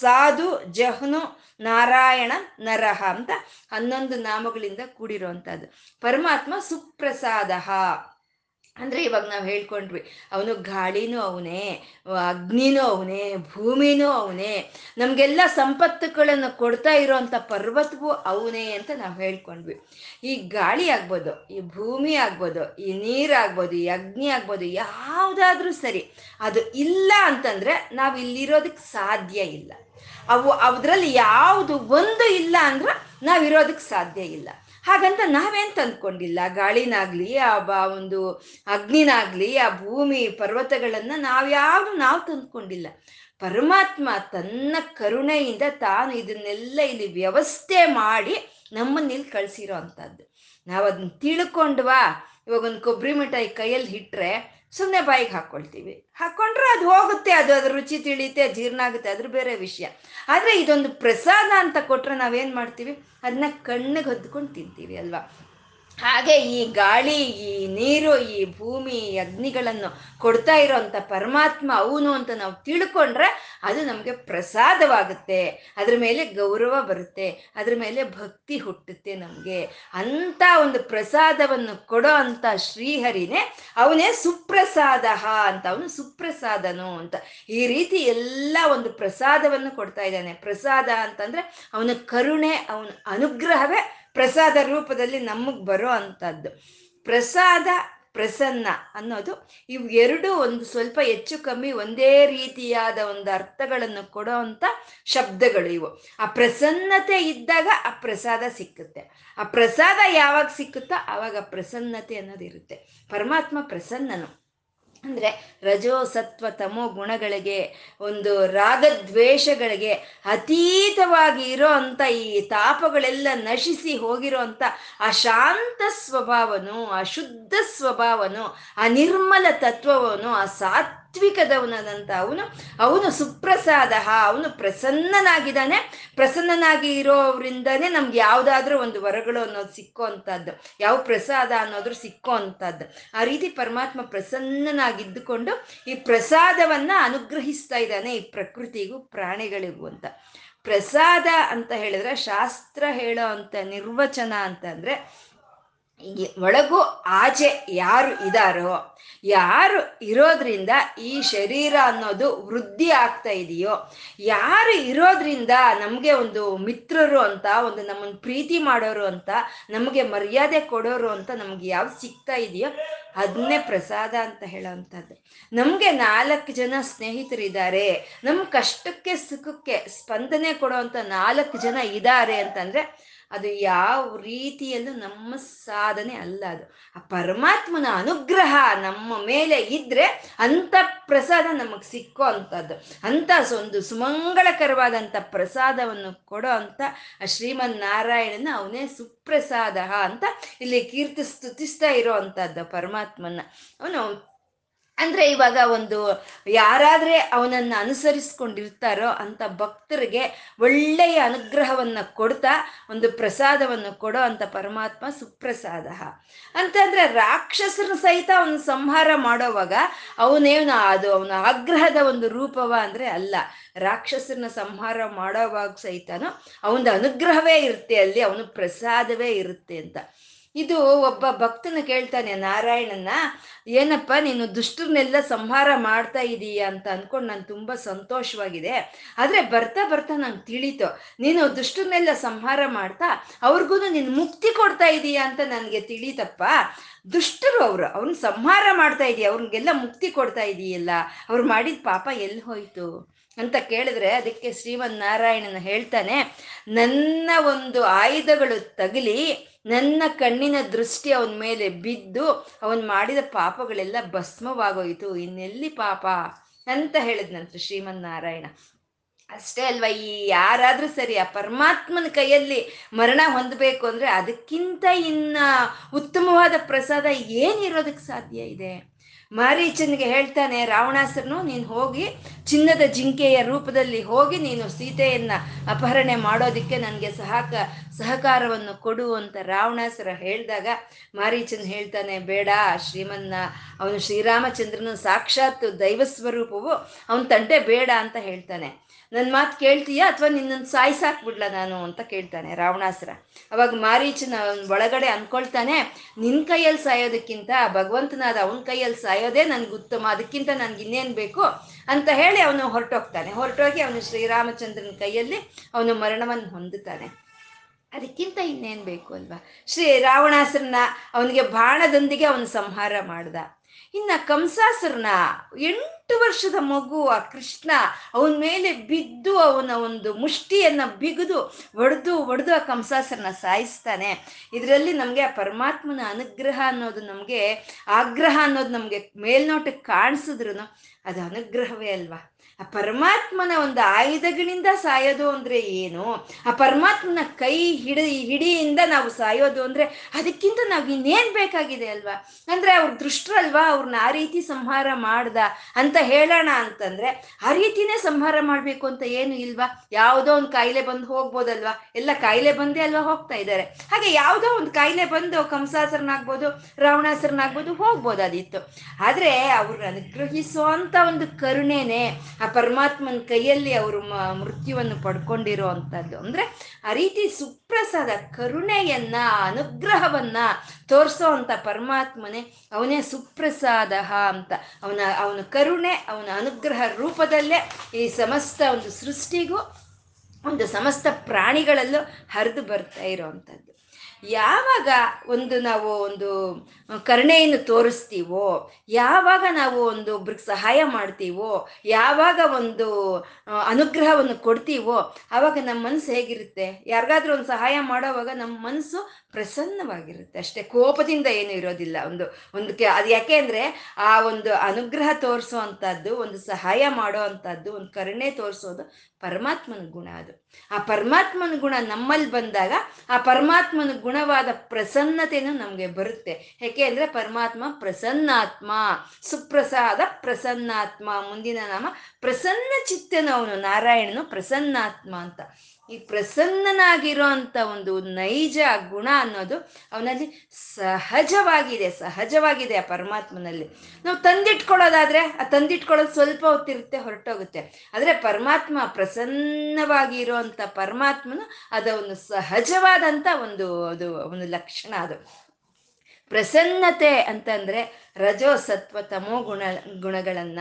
ಸಾಧು ಜಹ್ನು ನಾರಾಯಣ ನರಹ ಅಂತ ಹನ್ನೊಂದು ನಾಮಗಳಿಂದ ಕೂಡಿರುವಂತಹದ್ದು. ಪರಮಾತ್ಮ ಸುಪ್ರಸಾದ ಅಂದ್ರೆ ಇವಾಗ ನಾವು ಹೇಳ್ಕೊಂಡ್ವಿ, ಅವನು ಗಾಳಿನೂ ಅವನೇ, ಅಗ್ನಿನೂ ಅವನೇ, ಭೂಮಿನೂ ಅವನೇ, ನಮಗೆಲ್ಲ ಸಂಪತ್ತುಗಳನ್ನು ಕೊಡ್ತಾ ಇರೋವಂಥ ಪರ್ವತವೂ ಅವನೇ ಅಂತ ನಾವು ಹೇಳ್ಕೊಂಡ್ವಿ. ಈ ಗಾಳಿ ಆಗ್ಬೋದು, ಈ ಭೂಮಿ ಆಗ್ಬೋದು, ಈ ನೀರಾಗ್ಬೋದು ಈ ಅಗ್ನಿ ಆಗ್ಬೋದು, ಯಾವುದಾದ್ರೂ ಸರಿ, ಅದು ಇಲ್ಲ ಅಂತಂದ್ರೆ ನಾವು ಇಲ್ಲಿರೋದಕ್ಕೆ ಸಾಧ್ಯ ಇಲ್ಲ. ಅವು, ಅದರಲ್ಲಿ ಯಾವುದು ಒಂದು ಇಲ್ಲ ಅಂದ್ರೆ ನಾವಿರೋದಕ್ಕೆ ಸಾಧ್ಯ ಇಲ್ಲ. ಹಾಗಂತ ನಾವೇನ್ ತಂದ್ಕೊಂಡಿಲ್ಲ ಗಾಳಿನಾಗ್ಲಿ, ಆ ಬಾ ಒಂದು ಅಗ್ನಿನಾಗ್ಲಿ, ಆ ಭೂಮಿ ಪರ್ವತಗಳನ್ನ ನಾವ್ಯಾವುದು ನಾವು ತಂದ್ಕೊಂಡಿಲ್ಲ. ಪರಮಾತ್ಮ ತನ್ನ ಕರುಣೆಯಿಂದ ತಾನು ಇದನ್ನೆಲ್ಲ ಇಲ್ಲಿ ವ್ಯವಸ್ಥೆ ಮಾಡಿ ನಮ್ಮನ್ನ ಇಲ್ಲಿ ಕಳ್ಸಿರೋ ಅಂಥದ್ದು. ನಾವು ತಿಳ್ಕೊಂಡ್ವಾ ಇವಾಗ ಒಂದು ಕೊಬ್ಬರಿ ಮಿಠಾಯಿ ಕೈಯಲ್ಲಿ ಇಟ್ರೆ ಸುಮ್ಮನೆ ಬಾಯಿಗೆ ಹಾಕ್ಕೊಳ್ತೀವಿ ಹಾಕ್ಕೊಂಡ್ರೆ ಅದು ಹೋಗುತ್ತೆ, ಅದು ಅದ್ರ ರುಚಿ ತಿಳಿಯುತ್ತೆ ಜೀರ್ಣ ಆಗುತ್ತೆ, ಅದ್ರ ಬೇರೆ ವಿಷಯ. ಆದರೆ ಇದೊಂದು ಪ್ರಸಾದ ಅಂತ ಕೊಟ್ರೆ ನಾವೇನು ಮಾಡ್ತೀವಿ? ಅದನ್ನ ಕಣ್ಣಿಗೆ ಹೊದ್ಕೊಂಡು ತಿಂತೀವಿ ಅಲ್ವಾ? ಹಾಗೆ ಈ ಗಾಳಿ, ಈ ನೀರು, ಈ ಭೂಮಿ ಅಗ್ನಿಗಳನ್ನು ಕೊಡ್ತಾ ಇರೋಂಥ ಪರಮಾತ್ಮ ಅವನು ಅಂತ ನಾವು ತಿಳ್ಕೊಂಡ್ರೆ ಅದು ನಮಗೆ ಪ್ರಸಾದವಾಗುತ್ತೆ. ಅದ್ರ ಮೇಲೆ ಗೌರವ ಬರುತ್ತೆ. ಅದ್ರ ಮೇಲೆ ಭಕ್ತಿ ಹುಟ್ಟುತ್ತೆ ನಮಗೆ. ಅಂಥ ಒಂದು ಪ್ರಸಾದವನ್ನು ಕೊಡೋ ಅಂಥ ಶ್ರೀಹರಿನೇ ಅವನೇ ಸುಪ್ರಸಾದ ಅಂತ. ಅವನು ಸುಪ್ರಸಾದನು ಅಂತ. ಈ ರೀತಿ ಎಲ್ಲ ಒಂದು ಪ್ರಸಾದವನ್ನು ಕೊಡ್ತಾ ಇದ್ದಾನೆ. ಪ್ರಸಾದ ಅಂತಂದ್ರೆ ಅವನ ಕರುಣೆ, ಅವನ ಅನುಗ್ರಹವೇ ಪ್ರಸಾದ ರೂಪದಲ್ಲಿ ನಮಗೆ ಬರೋ ಅಂಥದ್ದು ಪ್ರಸಾದ, ಪ್ರಸನ್ನ ಅನ್ನೋದು ಇವು ಎರಡು ಒಂದು ಸ್ವಲ್ಪ ಹೆಚ್ಚು ಕಮ್ಮಿ ಒಂದೇ ರೀತಿಯಾದ ಒಂದು ಅರ್ಥಗಳನ್ನು ಕೊಡೋ ಅಂಥ ಶಬ್ದಗಳು ಇವು. ಆ ಪ್ರಸನ್ನತೆ ಇದ್ದಾಗ ಆ ಪ್ರಸಾದ ಸಿಕ್ಕುತ್ತೆ. ಆ ಪ್ರಸಾದ ಯಾವಾಗ ಸಿಕ್ಕುತ್ತೋ ಆವಾಗ ಪ್ರಸನ್ನತೆ ಅನ್ನೋದಿರುತ್ತೆ. ಪರಮಾತ್ಮ ಪ್ರಸನ್ನನು. ಅಂದರೆ ರಜೋ ಸತ್ವ ತಮೋ ಗುಣಗಳಿಗೆ, ಒಂದು ರಾಗದ್ವೇಷಗಳಿಗೆ ಅತೀತವಾಗಿ ಇರೋ ಅಂಥ ಈ ತಾಪಗಳೆಲ್ಲ ನಶಿಸಿ ಹೋಗಿರೋ ಅಂಥ ಆ ಶಾಂತ ಸ್ವಭಾವನು, ಆ ಶುದ್ಧ ಸ್ವಭಾವನು, ಆ ನಿರ್ಮಲ ತತ್ವವನು, ಆ ಸಾತ್ವಿಕದವನಾದಂಥ ಅವನು. ಅವನು ಸುಪ್ರಸಾದ ಅವನು ಪ್ರಸನ್ನನಾಗಿದ್ದಾನೆ. ಪ್ರಸನ್ನನಾಗಿ ಇರೋವ್ರಿಂದನೇ ನಮ್ಗೆ ಯಾವುದಾದ್ರೂ ಒಂದು ವರಗಳು ಅನ್ನೋದು ಸಿಕ್ಕೋ ಅಂಥದ್ದು. ಯಾವ ಪ್ರಸಾದ ಅನ್ನೋದ್ರು ಸಿಕ್ಕೋ ಅಂಥದ್ದು. ಆ ರೀತಿ ಪರಮಾತ್ಮ ಪ್ರಸನ್ನನಾಗಿದ್ದುಕೊಂಡು ಈ ಪ್ರಸಾದವನ್ನ ಅನುಗ್ರಹಿಸ್ತಾ ಇದ್ದಾನೆ ಈ ಪ್ರಕೃತಿಗೂ ಪ್ರಾಣಿಗಳಿಗೂ ಅಂತ. ಪ್ರಸಾದ ಅಂತ ಹೇಳಿದ್ರೆ ಶಾಸ್ತ್ರ ಹೇಳೋ ಅಂತ ನಿರ್ವಚನ ಅಂತಂದ್ರೆ ಒಳಗೂ ಆಚೆ ಯಾರು ಇದಾರೋ, ಯಾರು ಇರೋದ್ರಿಂದ ಈ ಶರೀರ ಅನ್ನೋದು ವೃದ್ಧಿ ಆಗ್ತಾ ಇದೆಯೋ, ಯಾರು ಇರೋದ್ರಿಂದ ನಮಗೆ ಒಂದು ಮಿತ್ರರು ಅಂತ, ಒಂದು ನಮ್ಮನ್ನು ಪ್ರೀತಿ ಮಾಡೋರು ಅಂತ, ನಮಗೆ ಮರ್ಯಾದೆ ಕೊಡೋರು ಅಂತ ನಮ್ಗೆ ಯಾವ್ದು ಸಿಗ್ತಾ ಇದೆಯೋ ಅದನ್ನೇ ಪ್ರಸಾದ ಅಂತ ಹೇಳೋವಂಥದ್ದು. ನಮಗೆ ನಾಲ್ಕು ಜನ ಸ್ನೇಹಿತರಿದ್ದಾರೆ. ನಮ್ಮ ಕಷ್ಟಕ್ಕೆ ಸುಖಕ್ಕೆ ಸ್ಪಂದನೆ ಕೊಡೋವಂಥ ನಾಲ್ಕು ಜನ ಇದ್ದಾರೆ ಅಂತಂದ್ರೆ ಅದು ಯಾವ ರೀತಿಯಲ್ಲೂ ನಮ್ಮ ಸಾಧನೆ ಅಲ್ಲ ಅದು. ಆ ಪರಮಾತ್ಮನ ಅನುಗ್ರಹ ನಮ್ಮ ಮೇಲೆ ಇದ್ರೆ ಅಂತ ಪ್ರಸಾದ ನಮಗೆ ಸಿಕ್ಕೋ ಅಂಥದ್ದು. ಅಂತ ಒಂದು ಸುಮಂಗಳಕರವಾದಂಥ ಪ್ರಸಾದವನ್ನು ಕೊಡೋ ಅಂತ ಆ ಶ್ರೀಮನ್ ನಾರಾಯಣನ ಅವನೇ ಸುಪ್ರಸಾದ ಅಂತ ಇಲ್ಲಿ ಕೀರ್ತಿ ಸ್ತುತಿಸ್ತಾ ಇರೋ ಅಂಥದ್ದು ಪರಮಾತ್ಮನ ಅವನು ಅಂದ್ರೆ ಇವಾಗ ಒಂದು ಯಾರಾದ್ರೆ ಅವನನ್ನ ಅನುಸರಿಸ್ಕೊಂಡಿರ್ತಾರೋ ಅಂತ ಭಕ್ತರಿಗೆ ಒಳ್ಳೆಯ ಅನುಗ್ರಹವನ್ನ ಕೊಡ್ತಾ, ಒಂದು ಪ್ರಸಾದವನ್ನು ಕೊಡೋ ಅಂತ ಪರಮಾತ್ಮ ಸುಪ್ರಸಾದ. ಅಂತಂದ್ರೆ ರಾಕ್ಷಸರು ಸಹಿತ ಅವನು ಸಂಹಾರ ಮಾಡೋವಾಗ ಅವನೇನು ಅದು ಅವನ ಆಗ್ರಹದ ಒಂದು ರೂಪವ ಅಂದ್ರೆ ಅಲ್ಲ. ರಾಕ್ಷಸರನ್ನ ಸಂಹಾರ ಮಾಡೋವಾಗ ಸಹಿತನು ಅವನ ಅನುಗ್ರಹವೇ ಇರುತ್ತೆ ಅಲ್ಲಿ, ಅವನು ಪ್ರಸಾದವೇ ಇರುತ್ತೆ ಅಂತ. ಇದು ಒಬ್ಬ ಭಕ್ತನ ಕೇಳ್ತಾನೆ ನಾರಾಯಣನ ಏನಪ್ಪ, ನೀನು ದುಷ್ಟರನ್ನೆಲ್ಲ ಸಂಹಾರ ಮಾಡ್ತಾ ಇದೀಯ? ಅಂತ ಅನ್ಕೊಂಡು ನಾನು ತುಂಬ ಸಂತೋಷವಾಗಿದೆ. ಆದರೆ ಬರ್ತಾ ಬರ್ತಾ ನಂಗೆ ತಿಳಿತು, ನೀನು ದುಷ್ಟರನ್ನೆಲ್ಲ ಸಂಹಾರ ಮಾಡ್ತಾ ಅವ್ರಿಗೂ ನೀನು ಮುಕ್ತಿ ಕೊಡ್ತಾ ಇದೀಯ? ಅಂತ ನನಗೆ ತಿಳಿತಪ್ಪ. ದುಷ್ಟರು ಅವರು ಅವ್ರನ್ನ ಸಂಹಾರ ಮಾಡ್ತಾ ಇದೀಯ? ಅವ್ರಿಗೆಲ್ಲ ಮುಕ್ತಿ ಕೊಡ್ತಾ ಇದೀಯಲ್ಲ? ಅವ್ರು ಮಾಡಿದ ಪಾಪ ಎಲ್ಲಿ ಹೋಯ್ತು? ಅಂತ ಕೇಳಿದ್ರೆ ಅದಕ್ಕೆ ಶ್ರೀಮನ್ನಾರಾಯಣನ ಹೇಳ್ತಾನೆ, ನನ್ನ ಒಂದು ಆಯುಧಗಳು ತಗಲಿ, ನನ್ನ ಕಣ್ಣಿನ ದೃಷ್ಟಿ ಅವನ ಮೇಲೆ ಬಿದ್ದು ಅವನು ಮಾಡಿದ ಪಾಪಗಳೆಲ್ಲ ಭಸ್ಮವಾಗೋಯಿತು, ಇನ್ನೆಲ್ಲಿ ಪಾಪ? ಅಂತ ಹೇಳಿದ್ನಂತ ಶ್ರೀಮನ್ನಾರಾಯಣ. ಅಷ್ಟೇ ಅಲ್ವಾ, ಈ ಯಾರಾದರೂ ಸರಿ ಆ ಪರಮಾತ್ಮನ ಕೈಯಲ್ಲಿ ಮರಣ ಹೊಂದಬೇಕು ಅಂದ್ರೆ ಅದಕ್ಕಿಂತ ಇನ್ನ ಉತ್ತಮವಾದ ಪ್ರಸಾದ ಏನಿರೋದಕ್ಕೆ ಸಾಧ್ಯ ಇದೆ? ಮಾರೀಚನಿಗೆ ಹೇಳ್ತಾನೆ, ರಾವಣಾಸರನು, ನೀನು ಹೋಗಿ ಚಿನ್ನದ ಜಿಂಕೆಯ ರೂಪದಲ್ಲಿ ಹೋಗಿ ನೀನು ಸೀತೆಯನ್ನ ಅಪಹರಣೆ ಮಾಡೋದಿಕ್ಕೆ ನನಗೆ ಸಹಕ ಸಹಕಾರವನ್ನು ಕೊಡು ಅಂತ ರಾವಣಾಸುರ ಹೇಳಿದಾಗ ಮಾರೀಚನ್ ಹೇಳ್ತಾನೆ, ಬೇಡ, ಶ್ರೀಮನ್ನ, ಅವನು ಶ್ರೀರಾಮಚಂದ್ರನ ಸಾಕ್ಷಾತ್ ದೈವ ಸ್ವರೂಪವು, ಅವನ ತಂಟೆ ಬೇಡ ಅಂತ ಹೇಳ್ತಾನೆ. ನನ್ನ ಮಾತು ಕೇಳ್ತೀಯಾ ಅಥವಾ ನಿನ್ನನ್ನು ಸಾಯಿಸಾಕ್ಬಿಡ್ಲ ನಾನು? ಅಂತ ಕೇಳ್ತಾನೆ ರಾವಣಾಸುರ. ಅವಾಗ ಮಾರೀಚನ ಒಳಗಡೆ ಅನ್ಕೊಳ್ತಾನೆ ನಿನ್ನ ಕೈಯಲ್ಲಿ ಸಾಯೋದಕ್ಕಿಂತ ಭಗವಂತನಾದ ಅವನ ಕೈಯಲ್ಲಿ ಸಾಯೋದೇ ನನ್ಗೆ ಉತ್ತಮ, ಅದಕ್ಕಿಂತ ನನ್ಗೆ ಇನ್ನೇನು ಬೇಕು? ಅಂತ ಹೇಳಿ ಅವನು ಹೊರಟೋಗ್ತಾನೆ. ಹೊರಟೋಗಿ ಅವನು ಶ್ರೀರಾಮಚಂದ್ರನ ಕೈಯಲ್ಲಿ ಅವನು ಮರಣವನ್ನು ಹೊಂದುತ್ತಾನೆ. ಅದಕ್ಕಿಂತ ಇನ್ನೇನು ಬೇಕು ಅಲ್ವಾ? ಶ್ರೀ ರಾವಣಾಸುರನ ಅವನಿಗೆ ಬಾಣದೊಂದಿಗೆ ಅವನು ಸಂಹಾರ ಮಾಡ್ದ. ಇನ್ನ ಕಂಸಾಸುರನ ಎಂಟು ವರ್ಷದ ಮಗು ಆ ಕೃಷ್ಣ, ಅವನ ಮೇಲೆ ಬಿದ್ದು ಅವನ ಒಂದು ಮುಷ್ಟಿಯನ್ನ ಬಿಗಿದು, ಒಡೆದು ಒಡೆದು ಆ ಕಂಸಾಸುರನ ಸಾಯಿಸ್ತಾನೆ. ಇದರಲ್ಲಿ ನಮಗೆ ಆ ಪರಮಾತ್ಮನ ಅನುಗ್ರಹ ಅನ್ನೋದು ನಮಗೆ, ಆಗ್ರಹ ಅನ್ನೋದು ನಮಗೆ ಮೇಲ್ನೋಟಕ್ಕೆ ಕಾಣಿಸಿದ್ರು ಅದು ಅನುಗ್ರಹವೇ ಅಲ್ವಾ? ಆ ಪರಮಾತ್ಮನ ಒಂದು ಆಯುಧಗಳಿಂದ ಸಾಯೋದು ಅಂದ್ರೆ ಏನು? ಆ ಪರಮಾತ್ಮನ ಕೈ ಹಿಡಿ, ಹಿಡಿಯಿಂದ ನಾವು ಸಾಯೋದು ಅಂದ್ರೆ ಅದಕ್ಕಿಂತ ನಾವು ಇನ್ನೇನ್ ಬೇಕಾಗಿದೆ ಅಲ್ವಾ? ಅಂದ್ರೆ ಅವ್ರ ದೃಷ್ಟರಲ್ವಾ? ಅವ್ರನ್ನ ಆ ರೀತಿ ಸಂಹಾರ ಮಾಡ್ದ ಅಂತ ಹೇಳೋಣ ಅಂತಂದ್ರೆ ಆ ರೀತಿನೇ ಸಂಹಾರ ಮಾಡ್ಬೇಕು ಅಂತ ಏನು ಇಲ್ವಾ? ಯಾವುದೋ ಒಂದು ಕಾಯಿಲೆ ಬಂದು ಹೋಗ್ಬೋದಲ್ವಾ? ಎಲ್ಲ ಕಾಯಿಲೆ ಬಂದೇ ಅಲ್ವಾ ಹೋಗ್ತಾ ಇದ್ದಾರೆ ಹಾಗೆ ಯಾವುದೋ ಒಂದು ಕಾಯಿಲೆ ಬಂದು ಕಂಸಾಸರನಾಗ್ಬೋದು, ರಾವಣಾಸರನಾಗ್ಬೋದು ಹೋಗ್ಬೋದಾದಿತ್ತು. ಆದ್ರೆ ಅವ್ರನ್ನ ಅನುಗ್ರಹಿಸೋ ಅಂತ ಒಂದು ಕರುಣೆನೆ ಪರಮಾತ್ಮನ ಕೈಯಲ್ಲಿ ಅವರು ಮೃತ್ಯುವನ್ನು ಪಡ್ಕೊಂಡಿರೋ ಅಂಥದ್ದು. ಅಂದ್ರೆ ಆ ರೀತಿ ಸುಪ್ರಸಾದ ಕರುಣೆಯನ್ನ, ಅನುಗ್ರಹವನ್ನ ತೋರಿಸೋ ಅಂತ ಪರಮಾತ್ಮನೇ ಅವನೇ ಸುಪ್ರಸಾದ ಅಂತ. ಅವನ ಅವನ ಕರುಣೆ, ಅವನ ಅನುಗ್ರಹ ರೂಪದಲ್ಲೇ ಈ ಸಮಸ್ತ ಒಂದು ಸೃಷ್ಟಿಗೂ, ಒಂದು ಸಮಸ್ತ ಪ್ರಾಣಿಗಳಲ್ಲೂ ಹರಿದು ಬರ್ತಾ ಇರೋವಂಥದ್ದು ಯಾವಾಗ ಒಂದು ನಾವು ಒಂದು ಕರುಣೆಯನ್ನು ತೋರಿಸ್ತೀವೋ, ಯಾವಾಗ ನಾವು ಒಂದು ಒಬ್ರಿಗೆ ಸಹಾಯ ಮಾಡ್ತೀವೋ, ಯಾವಾಗ ಒಂದು ಅನುಗ್ರಹವನ್ನು ಕೊಡ್ತೀವೋ ಆವಾಗ ನಮ್ಮ ಮನಸ್ಸು ಹೇಗಿರುತ್ತೆ? ಯಾರಿಗಾದ್ರೂ ಒಂದು ಸಹಾಯ ಮಾಡೋವಾಗ ನಮ್ಮ ಮನಸ್ಸು ಪ್ರಸನ್ನವಾಗಿರುತ್ತೆ. ಅಷ್ಟೇ ಕೋಪದಿಂದ ಏನು ಇರೋದಿಲ್ಲ. ಒಂದು ಒಂದು ಅದು ಯಾಕೆ ಅಂದರೆ, ಆ ಒಂದು ಅನುಗ್ರಹ ತೋರಿಸೋ ಅಂಥದ್ದು ಒಂದು ಸಹಾಯ ಮಾಡೋ ಅಂಥದ್ದು, ಒಂದು ಕರುಣೆ ತೋರಿಸೋದು ಪರಮಾತ್ಮನ ಗುಣ ಅದು. ಆ ಪರಮಾತ್ಮನ ಗುಣ ನಮ್ಮಲ್ಲಿ ಬಂದಾಗ ಆ ಪರಮಾತ್ಮನ ಗುಣವಾದ ಪ್ರಸನ್ನತೆನೂ ನಮಗೆ ಬರುತ್ತೆ. ಯಾಕೆ ಅಂದರೆ ಪರಮಾತ್ಮ ಪ್ರಸನ್ನಾತ್ಮ, ಸುಪ್ರಸಾದ ಪ್ರಸನ್ನಾತ್ಮ, ಮುಂದಿನ ನಾಮ ಪ್ರಸನ್ನ ಚಿತ್ತನು ಅವನು, ನಾರಾಯಣನು ಪ್ರಸನ್ನಾತ್ಮ ಅಂತ. ಈ ಪ್ರಸನ್ನನಾಗಿರೋ ಅಂತ ಒಂದು ನೈಜ ಗುಣ ಅನ್ನೋದು ಅವನಲ್ಲಿ ಸಹಜವಾಗಿದೆ ಸಹಜವಾಗಿದೆ ಆ ಪರಮಾತ್ಮನಲ್ಲಿ. ನಾವು ತಂದಿಟ್ಕೊಳ್ಳೋದಾದ್ರೆ ಆ ತಂದಿಟ್ಕೊಳ್ಳೋದು ಸ್ವಲ್ಪ ಹೊತ್ತಿರುತ್ತೆ, ಹೊರಟೋಗುತ್ತೆ. ಆದರೆ ಪರಮಾತ್ಮ ಪ್ರಸನ್ನವಾಗಿರೋ ಅಂತ ಪರಮಾತ್ಮನು ಅದೊಂದು ಸಹಜವಾದಂಥ ಒಂದು, ಅದು, ಒಂದು ಲಕ್ಷಣ ಅದು. ಪ್ರಸನ್ನತೆ ಅಂತಂದ್ರೆ ರಜೋ ಸತ್ವ ತಮೋ ಗುಣ, ಗುಣಗಳನ್ನ,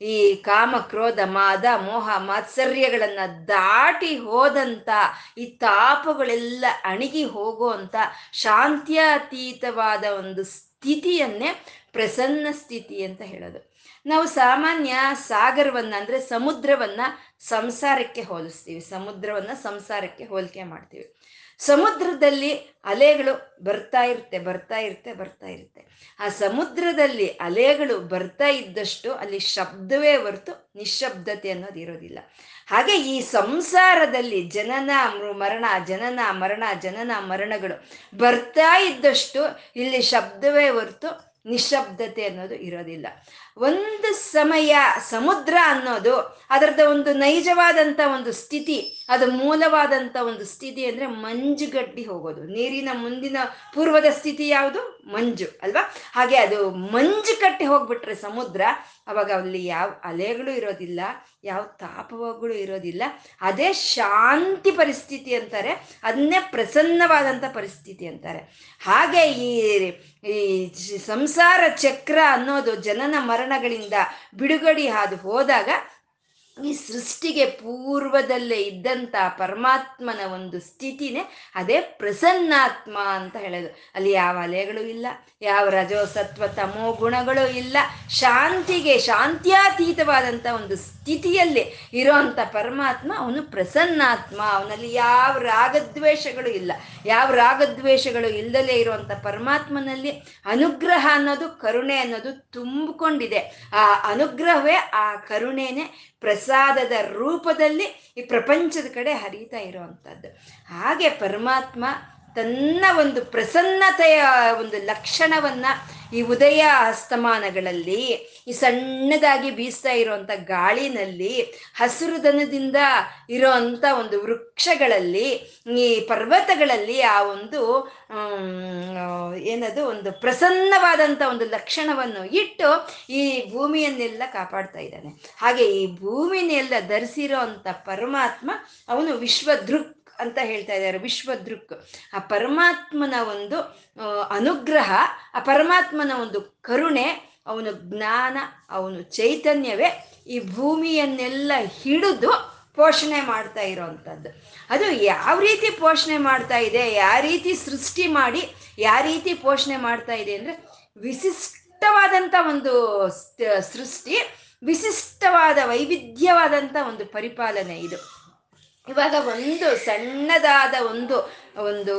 ಈ ಕಾಮ, ಕ್ರೋಧ, ಮಾದ, ಮೋಹ, ಮಾತ್ಸರ್ಯಗಳನ್ನ ದಾಟಿ ಹೋದಂತ ಈ ತಾಪಗಳೆಲ್ಲ ಅಣಿಗಿ ಹೋಗುವಂತ ಶಾಂತ್ಯಾತೀತವಾದ ಒಂದು ಸ್ಥಿತಿಯನ್ನೇ ಪ್ರಸನ್ನ ಸ್ಥಿತಿ ಅಂತ ಹೇಳೋದು. ನಾವು ಸಾಮಾನ್ಯ ಸಾಗರವನ್ನ ಅಂದ್ರೆ ಸಮುದ್ರವನ್ನ ಸಂಸಾರಕ್ಕೆ ಹೋಲಿಸ್ತೀವಿ. ಸಮುದ್ರವನ್ನ ಸಂಸಾರಕ್ಕೆ ಹೋಲಿಕೆ ಮಾಡ್ತೀವಿ. ಸಮುದ್ರದಲ್ಲಿ ಅಲೆಗಳು ಬರ್ತಾ ಇರುತ್ತೆ ಬರ್ತಾ ಇರುತ್ತೆ ಬರ್ತಾ ಇರುತ್ತೆ. ಆ ಸಮುದ್ರದಲ್ಲಿ ಅಲೆಗಳು ಬರ್ತಾ ಇದ್ದಷ್ಟು ಅಲ್ಲಿ ಶಬ್ದವೇ ಹೊರತು ನಿಶಬ್ದತೆ ಅನ್ನೋದು ಇರೋದಿಲ್ಲ. ಹಾಗೆ ಈ ಸಂಸಾರದಲ್ಲಿ ಜನನ ಮರಣ ಜನನ ಮರಣ, ಜನನ, ಮರಣಗಳು ಬರ್ತಾ ಇದ್ದಷ್ಟು ಇಲ್ಲಿ ಶಬ್ದವೇ ಹೊರತು ನಿಶಬ್ದತೆ ಅನ್ನೋದು ಇರೋದಿಲ್ಲ. ಒಂದು ಸಮಯ ಸಮುದ್ರ ಅನ್ನೋದು ಅದರದ ಒಂದು ನೈಜವಾದಂಥ ಒಂದು ಸ್ಥಿತಿ, ಅದು ಮೂಲವಾದಂಥ ಒಂದು ಸ್ಥಿತಿ ಅಂದರೆ ಮಂಜುಗಡ್ಡಿ ಹೋಗೋದು. ನೀರಿನ ಮುಂದಿನ ಪೂರ್ವದ ಸ್ಥಿತಿ ಯಾವುದು? ಮಂಜು, ಅಲ್ವಾ? ಹಾಗೆ ಅದು ಮಂಜು ಕಟ್ಟಿ ಹೋಗ್ಬಿಟ್ರೆ ಸಮುದ್ರ, ಅವಾಗ ಅಲ್ಲಿ ಯಾವ ಅಲೆಗಳು ಇರೋದಿಲ್ಲ, ಯಾವ ತಾಪಗಳು ಇರೋದಿಲ್ಲ, ಅದೇ ಶಾಂತಿ ಪರಿಸ್ಥಿತಿ ಅಂತಾರೆ, ಅದನ್ನೇ ಪ್ರಸನ್ನವಾದಂಥ ಪರಿಸ್ಥಿತಿ ಅಂತಾರೆ. ಹಾಗೆ ಈ ಈ ಸಂಸಾರ ಚಕ್ರ ಅನ್ನೋದು ಜನನ ಮರಣಗಳಿಂದ ಬಿಡುಗಡೆ ಹಾದು ಹೋದಾಗ ಈ ಸೃಷ್ಟಿಗೆ ಪೂರ್ವದಲ್ಲೇ ಇದ್ದಂಥ ಪರಮಾತ್ಮನ ಒಂದು ಸ್ಥಿತಿನೇ ಅದೇ ಪ್ರಸನ್ನಾತ್ಮ ಅಂತ ಹೇಳೋದು. ಅಲ್ಲಿ ಯಾವ ಅಲೆಗಳು ಇಲ್ಲ, ಯಾವ ರಜೋ ಸತ್ವ ತಮೋ ಗುಣಗಳು ಇಲ್ಲ, ಶಾಂತಿಗೆ ಶಾಂತ್ಯಾತೀತವಾದಂಥ ಒಂದು ಸ್ಥಿತಿಯಲ್ಲಿ ಇರೋಂಥ ಪರಮಾತ್ಮ ಅವನು ಪ್ರಸನ್ನಾತ್ಮ. ಅವನಲ್ಲಿ ಯಾವ ರಾಗದ್ವೇಷಗಳು ಇಲ್ಲ. ಯಾವ ರಾಗದ್ವೇಷಗಳು ಇಲ್ಲದಲೇ ಇರುವಂಥ ಪರಮಾತ್ಮನಲ್ಲಿ ಅನುಗ್ರಹ ಅನ್ನೋದು, ಕರುಣೆ ಅನ್ನೋದು ತುಂಬಿಕೊಂಡಿದೆ. ಆ ಅನುಗ್ರಹವೇ ಆ ಕರುಣೆನೇ ಪ್ರಸಾದದ ರೂಪದಲ್ಲಿ ಈ ಪ್ರಪಂಚದ ಕಡೆ ಹರಿತಾ ಇರುವಂಥದ್ದು ಹಾಗೆ ಪರಮಾತ್ಮ ತನ್ನ ಒಂದು ಪ್ರಸನ್ನತೆಯ ಒಂದು ಲಕ್ಷಣವನ್ನ ಈ ಉದಯ ಅಸ್ತಮಾನಗಳಲ್ಲಿ, ಈ ಸಣ್ಣದಾಗಿ ಬೀಸ್ತಾ ಇರುವಂತ ಗಾಳಿನಲ್ಲಿ, ಹಸಿರು ದನದಿಂದ ಇರೋಂಥ ಒಂದು ವೃಕ್ಷಗಳಲ್ಲಿ, ಈ ಪರ್ವತಗಳಲ್ಲಿ ಆ ಒಂದು ಏನದು, ಒಂದು ಪ್ರಸನ್ನವಾದಂಥ ಒಂದು ಲಕ್ಷಣವನ್ನು ಇಟ್ಟು ಈ ಭೂಮಿಯನ್ನೆಲ್ಲ ಕಾಪಾಡ್ತಾ ಇದ್ದಾನೆ. ಹಾಗೆ ಈ ಭೂಮಿನೆಲ್ಲ ಧರಿಸಿರೋ ಅಂಥ ಪರಮಾತ್ಮ ಅವನು ವಿಶ್ವದೃಕ್ ಅಂತ ಹೇಳ್ತಾ ಇದ್ದಾರೆ ವಿಶ್ವದೃಕ್. ಆ ಪರಮಾತ್ಮನ ಒಂದು ಅನುಗ್ರಹ, ಆ ಪರಮಾತ್ಮನ ಒಂದು ಕರುಣೆ, ಅವನು ಜ್ಞಾನ, ಅವನು ಚೈತನ್ಯವೇ ಈ ಭೂಮಿಯನ್ನೆಲ್ಲ ಹಿಡಿದು ಪೋಷಣೆ ಮಾಡ್ತಾ ಇರೋವಂಥದ್ದು ಅದು ಯಾವ ರೀತಿ ಪೋಷಣೆ ಮಾಡ್ತಾ ಇದೆ, ಯಾವ ರೀತಿ ಸೃಷ್ಟಿ ಮಾಡಿ, ಯಾವ ರೀತಿ ಪೋಷಣೆ ಮಾಡ್ತಾ ಇದೆ ಅಂದರೆ ವಿಶಿಷ್ಟವಾದಂಥ ಒಂದು ಸೃಷ್ಟಿ, ವಿಶಿಷ್ಟವಾದ ವೈವಿಧ್ಯವಾದಂಥ ಒಂದು ಪರಿಪಾಲನೆ ಇದು. ಇವಾಗ ಒಂದು ಸಣ್ಣದಾದ ಒಂದು ಒಂದು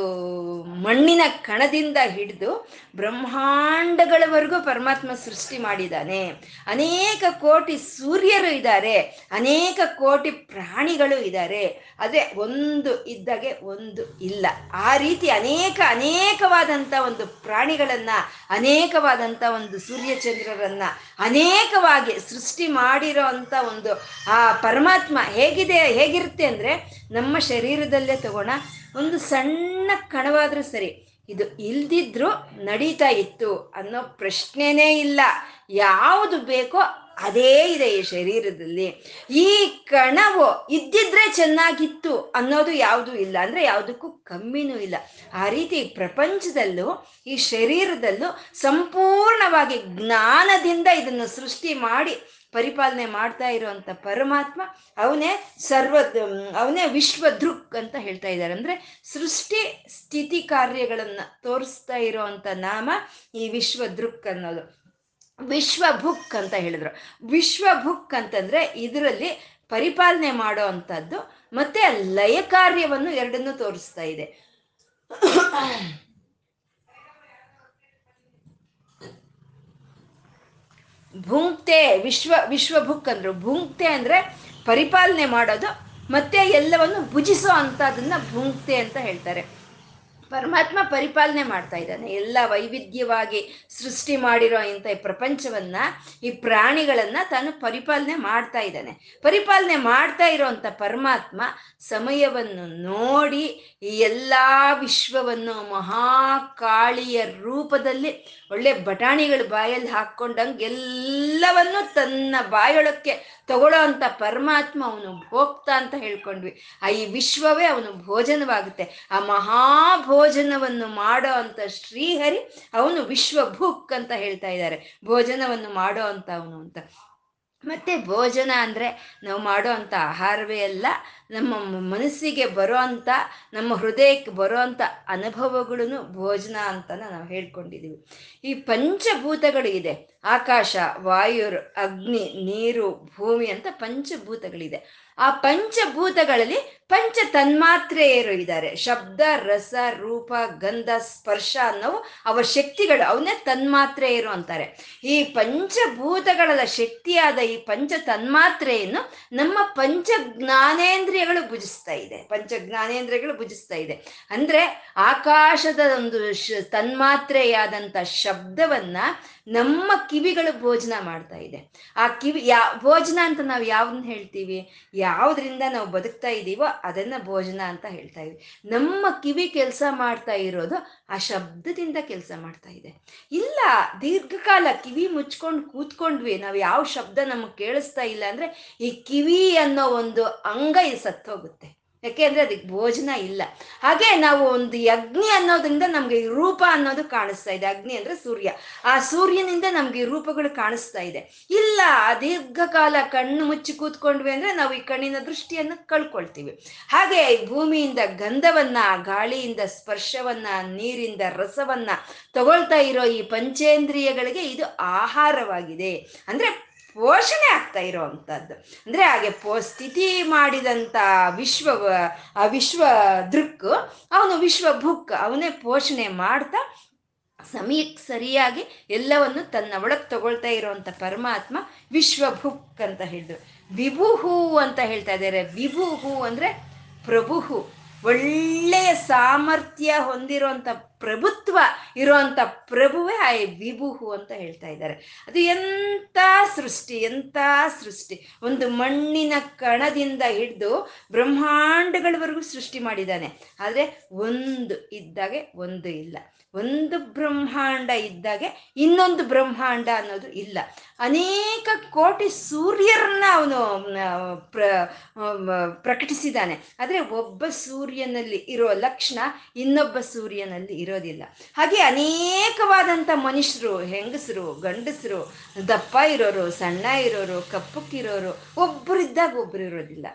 ಮಣ್ಣಿನ ಕಣದಿಂದ ಹಿಡಿದು ಬ್ರಹ್ಮಾಂಡಗಳವರೆಗೂ ಪರಮಾತ್ಮ ಸೃಷ್ಟಿ ಮಾಡಿದ್ದಾನೆ. ಅನೇಕ ಕೋಟಿ ಸೂರ್ಯರು ಇದ್ದಾರೆ. ಅನೇಕ ಕೋಟಿ ಪ್ರಾಣಿಗಳು ಇದ್ದಾರೆ. ಅದೇ ಒಂದು ಇದ್ದಾಗೆ ಒಂದು ಇಲ್ಲ. ಆ ರೀತಿ ಅನೇಕ ಅನೇಕವಾದಂಥ ಒಂದು ಪ್ರಾಣಿಗಳನ್ನ ಅನೇಕವಾದಂಥ ಒಂದು ಸೂರ್ಯಚಂದ್ರರನ್ನು, ಅನೇಕವಾಗಿ ಸೃಷ್ಟಿ ಮಾಡಿರೋ ಅಂಥ ಒಂದು ಆ ಪರಮಾತ್ಮ ಹೇಗಿದೆ, ಹೇಗಿರುತ್ತೆ ಅಂದರೆ ನಮ್ಮ ಶರೀರದಲ್ಲೇ ತಗೋಣ ಒಂದು ಸಣ್ಣ ಕಣವಾದ್ರೂ ಸರಿ, ಇದು ಇಲ್ದಿದ್ರು ನಡೀತಾ ಇತ್ತು ಅನ್ನೋ ಪ್ರಶ್ನೆನೇ ಇಲ್ಲ. ಯಾವುದು ಬೇಕೋ ಅದೇ ಇದೆ ಈ ಶರೀರದಲ್ಲಿ. ಈ ಕಣವು ಇದ್ದಿದ್ರೆ ಚೆನ್ನಾಗಿತ್ತು ಅನ್ನೋದು ಯಾವುದು ಇಲ್ಲ ಅಂದ್ರೆ ಯಾವುದಕ್ಕೂ ಕಮ್ಮಿನೂ ಇಲ್ಲ. ಆ ರೀತಿ ಪ್ರಪಂಚದಲ್ಲೂ, ಈ ಶರೀರದಲ್ಲೂ ಸಂಪೂರ್ಣವಾಗಿ ಜ್ಞಾನದಿಂದ ಇದನ್ನು ಸೃಷ್ಟಿ ಮಾಡಿ ಪರಿಪಾಲನೆ ಮಾಡ್ತಾ ಇರುವಂತ ಪರಮಾತ್ಮ ಅವನೇ ಸರ್ವ ಅವನೇ ವಿಶ್ವದೃಕ್ ಅಂತ ಹೇಳ್ತಾ ಇದ್ದಾರೆ. ಅಂದ್ರೆ ಸೃಷ್ಟಿ ಸ್ಥಿತಿ ಕಾರ್ಯಗಳನ್ನ ತೋರಿಸ್ತಾ ಇರುವಂತ ನಾಮ ಈ ವಿಶ್ವದೃಕ್ ಅನ್ನೋದು. ವಿಶ್ವ ವಿಶ್ವಭುಕ್ ಅಂತ ಹೇಳಿದ್ರು. ವಿಶ್ವ ವಿಶ್ವಭುಕ್ ಅಂತಂದ್ರೆ ಇದರಲ್ಲಿ ಪರಿಪಾಲನೆ ಮಾಡೋ ಅಂಥದ್ದು ಮತ್ತೆ ಲಯ ಕಾರ್ಯವನ್ನು ಎರಡನ್ನೂ ತೋರಿಸ್ತಾ ಇದೆ. ಭುಂಕ್ತೆ, ವಿಶ್ವ ವಿಶ್ವಭುಕ್ ಅಂದ್ರು. ಭುಂಕ್ತೆ ಅಂದ್ರೆ ಪರಿಪಾಲನೆ ಮಾಡೋದು, ಮತ್ತೆ ಎಲ್ಲವನ್ನು ಭುಜಿಸೋ ಅಂತದನ್ನ ಭುಂಕ್ತೆ ಅಂತ ಹೇಳ್ತಾರೆ. ಪರಮಾತ್ಮ ಪರಿಪಾಲನೆ ಮಾಡ್ತಾ ಇದ್ದಾನೆ. ಎಲ್ಲ ವೈವಿಧ್ಯವಾಗಿ ಸೃಷ್ಟಿ ಮಾಡಿರೋ ಇಂಥ ಈ ಪ್ರಪಂಚವನ್ನ, ಈ ಪ್ರಾಣಿಗಳನ್ನ ತಾನು ಪರಿಪಾಲನೆ ಮಾಡ್ತಾ ಇದ್ದಾನೆ. ಪರಿಪಾಲನೆ ಮಾಡ್ತಾ ಇರೋಂಥ ಪರಮಾತ್ಮ ಸಮಯವನ್ನು ನೋಡಿ ಈ ಎಲ್ಲ ವಿಶ್ವವನ್ನು ಮಹಾಕಾಳಿಯ ರೂಪದಲ್ಲಿ ಒಳ್ಳೆ ಬಟಾಣಿಗಳು ಬಾಯಲ್ಲಿ ಹಾಕ್ಕೊಂಡಂಗೆ ಎಲ್ಲವನ್ನು ತನ್ನ ಬಾಯೊಳಕ್ಕೆ ತಗೊಳ್ಳೋ ಅಂತ ಪರಮಾತ್ಮ ಅವನು ಭೋಕ್ತ ಅಂತ ಹೇಳ್ಕೊಂಡ್ವಿ. ಆ ಈ ವಿಶ್ವವೇ ಅವನು ಭೋಜನವಾಗುತ್ತೆ. ಆ ಮಹಾಭೋಜನವನ್ನು ಮಾಡೋ ಅಂತ ಶ್ರೀಹರಿ ಅವನು ವಿಶ್ವಭುಕ್ ಅಂತ ಹೇಳ್ತಾ ಇದ್ದಾರೆ. ಭೋಜನವನ್ನು ಮಾಡೋ ಅಂತ ಅವನು ಅಂತ. ಮತ್ತೆ ಭೋಜನ ಅಂದರೆ ನಾವು ಮಾಡೋ ಅಂಥ ಆಹಾರವೇ ಅಲ್ಲ, ನಮ್ಮ ಮನಸ್ಸಿಗೆ ಬರೋ ಅಂಥ ನಮ್ಮ ಹೃದಯಕ್ಕೆ ಬರೋ ಅಂಥ ಅನುಭವಗಳನ್ನು ಭೋಜನ ಅಂತಲೇ ನಾವು ಹೇಳ್ಕೊಂಡಿದ್ದೀವಿ ಈ ಪಂಚಭೂತಗಳು ಇದೆ. ಆಕಾಶ ವಾಯುರ್ ಅಗ್ನಿ, ನೀರು, ಭೂಮಿ ಅಂತ ಪಂಚಭೂತಗಳಿದೆ. ಆ ಪಂಚಭೂತಗಳಲ್ಲಿ ಪಂಚ ತನ್ಮಾತ್ರೆಯರು ಇದ್ದಾರೆ. ಶಬ್ದ, ರಸ, ರೂಪ, ಗಂಧ, ಸ್ಪರ್ಶ ಅನ್ನೋ ಅವ ಶಕ್ತಿಗಳು. ಅವನ್ನೇ ತನ್ಮಾತ್ರೆಯರು ಅಂತಾರೆ. ಈ ಪಂಚಭೂತಗಳ ಶಕ್ತಿಯಾದ ಈ ಪಂಚ ತನ್ಮಾತ್ರೆಯನ್ನು ನಮ್ಮ ಪಂಚ ಜ್ಞಾನೇಂದ್ರಿಯಗಳು ಭುಜಿಸ್ತಾ ಇದೆ. ಪಂಚ ಜ್ಞಾನೇಂದ್ರಿಯಗಳು ಭುಜಿಸ್ತಾ ಇದೆ. ಅಂದ್ರೆ ಆಕಾಶದ ಒಂದು ತನ್ಮಾತ್ರೆಯಾದಂಥ ಶಬ್ದವನ್ನ ನಮ್ಮ ಕಿವಿಗಳು ಭೋಜನ ಮಾಡ್ತಾ ಇದೆ. ಆ ಕಿವಿ ಯಾ, ಭೋಜನ ಅಂತ ನಾವು ಯಾವ್ದನ್ನ ಹೇಳ್ತೀವಿ? ಯಾವ್ದ್ರಿಂದ ನಾವು ಬದುಕ್ತಾ ಇದ್ದೀವೋ ಅದನ್ನ ಭೋಜನ ಅಂತ ಹೇಳ್ತಾ ಇದ್ವಿ. ನಮ್ಮ ಕಿವಿ ಕೆಲಸ ಮಾಡ್ತಾ ಇರೋದು ಆ ಶಬ್ದದಿಂದ ಕೆಲಸ ಮಾಡ್ತಾ ಇದೆ. ಇಲ್ಲ, ದೀರ್ಘಕಾಲ ಕಿವಿ ಮುಚ್ಕೊಂಡು ಕೂತ್ಕೊಂಡ್ವಿ, ನಾವು ಯಾವ ಶಬ್ದ ನಮಗೆ ಕೇಳಿಸ್ತಾ ಇಲ್ಲ ಅಂದ್ರೆ ಈ ಕಿವಿ ಅನ್ನೋ ಒಂದು ಅಂಗ ಸತ್ತೋಗುತ್ತೆ. ಯಾಕೆ ಅಂದ್ರೆ ಅದಕ್ಕೆ ಭೋಜನ ಇಲ್ಲ. ಹಾಗೆ ನಾವು ಒಂದು ಅಗ್ನಿ ಅನ್ನೋದ್ರಿಂದ ನಮ್ಗೆ ರೂಪ ಅನ್ನೋದು ಕಾಣಿಸ್ತಾ ಇದೆ. ಅಗ್ನಿ ಅಂದ್ರೆ ಸೂರ್ಯ. ಆ ಸೂರ್ಯನಿಂದ ನಮ್ಗೆ ರೂಪಗಳು ಕಾಣಿಸ್ತಾ ಇದೆ. ಇಲ್ಲ ದೀರ್ಘಕಾಲ ಕಣ್ಣು ಮುಚ್ಚಿ ಕೂತ್ಕೊಂಡ್ವಿ ಅಂದ್ರೆ ನಾವು ಈ ಕಣ್ಣಿನ ದೃಷ್ಟಿಯನ್ನು ಕಳ್ಕೊಳ್ತೀವಿ. ಹಾಗೆ ಭೂಮಿಯಿಂದ ಗಂಧವನ್ನ ಗಾಳಿಯಿಂದ ಸ್ಪರ್ಶವನ್ನ, ನೀರಿಂದ ರಸವನ್ನ ತಗೊಳ್ತಾ ಇರೋ ಈ ಪಂಚೇಂದ್ರಿಯಗಳಿಗೆ ಇದು ಆಹಾರವಾಗಿದೆ. ಅಂದ್ರೆ ಪೋಷಣೆ ಆಗ್ತಾ ಇರೋ ಅಂಥದ್ದು ಅಂದರೆ ಹಾಗೆ ಪೋ, ಸ್ಥಿತಿ ಮಾಡಿದಂಥ ವಿಶ್ವ, ಆ ವಿಶ್ವ ದೃಕ್, ಅವನು ವಿಶ್ವ ಭುಕ್, ಅವನೇ ಪೋಷಣೆ ಮಾಡ್ತಾ ಸಮಯಕ್ಕೆ ಸರಿಯಾಗಿ ಎಲ್ಲವನ್ನು ತನ್ನ ಒಳಗೆ ತಗೊಳ್ತಾ ಇರುವಂಥ ಪರಮಾತ್ಮ ವಿಶ್ವಭುಕ್ ಅಂತ ಹೇಳಿದ್ರು ವಿಭುಹು ಅಂತ ಹೇಳ್ತಾ ಇದ್ದಾರೆ. ವಿಭುಹು ಅಂದರೆ ಪ್ರಭುಹು. ಒಳ್ಳೆಯ ಸಾಮರ್ಥ್ಯ ಹೊಂದಿರುವಂಥ ಪ್ರಭುತ್ವ ಇರುವಂತ ಪ್ರಭುವೇ ಆ ವಿಭುಹು ಅಂತ ಹೇಳ್ತಾ ಇದ್ದಾರೆ. ಅದು ಎಂಥ ಸೃಷ್ಟಿ ಎಂಥ ಸೃಷ್ಟಿ? ಒಂದು ಮಣ್ಣಿನ ಕಣದಿಂದ ಹಿಡಿದು ಬ್ರಹ್ಮಾಂಡಗಳವರೆಗೂ ಸೃಷ್ಟಿ ಮಾಡಿದ್ದಾನೆ. ಆದರೆ ಒಂದು ಇದ್ದಾಗೆ ಒಂದು ಇಲ್ಲ. ಒಂದು ಬ್ರಹ್ಮಾಂಡ ಇದ್ದಾಗೆ ಇನ್ನೊಂದು ಬ್ರಹ್ಮಾಂಡ ಅನ್ನೋದು ಇಲ್ಲ. ಅನೇಕ ಕೋಟಿ ಸೂರ್ಯರನ್ನ ಅವನು ಪ್ರ ಪ್ರಕಟಿಸಿದ್ದಾನೆ. ಆದರೆ ಒಬ್ಬ ಸೂರ್ಯನಲ್ಲಿ ಇರೋ ಲಕ್ಷಣ ಇನ್ನೊಬ್ಬ ಸೂರ್ಯನಲ್ಲಿ ಇರೋದಿಲ್ಲ. ಹಾಗೆ ಅನೇಕವಾದಂಥ ಮನುಷ್ಯರು, ಹೆಂಗಸರು, ಗಂಡಸರು, ದಪ್ಪ ಇರೋರು, ಸಣ್ಣ ಇರೋರು, ಕಪ್ಪಕ್ಕಿರೋರು ಒಬ್ಬರಿದ್ದಾಗ ಒಬ್ಬರು ಇರೋದಿಲ್ಲ.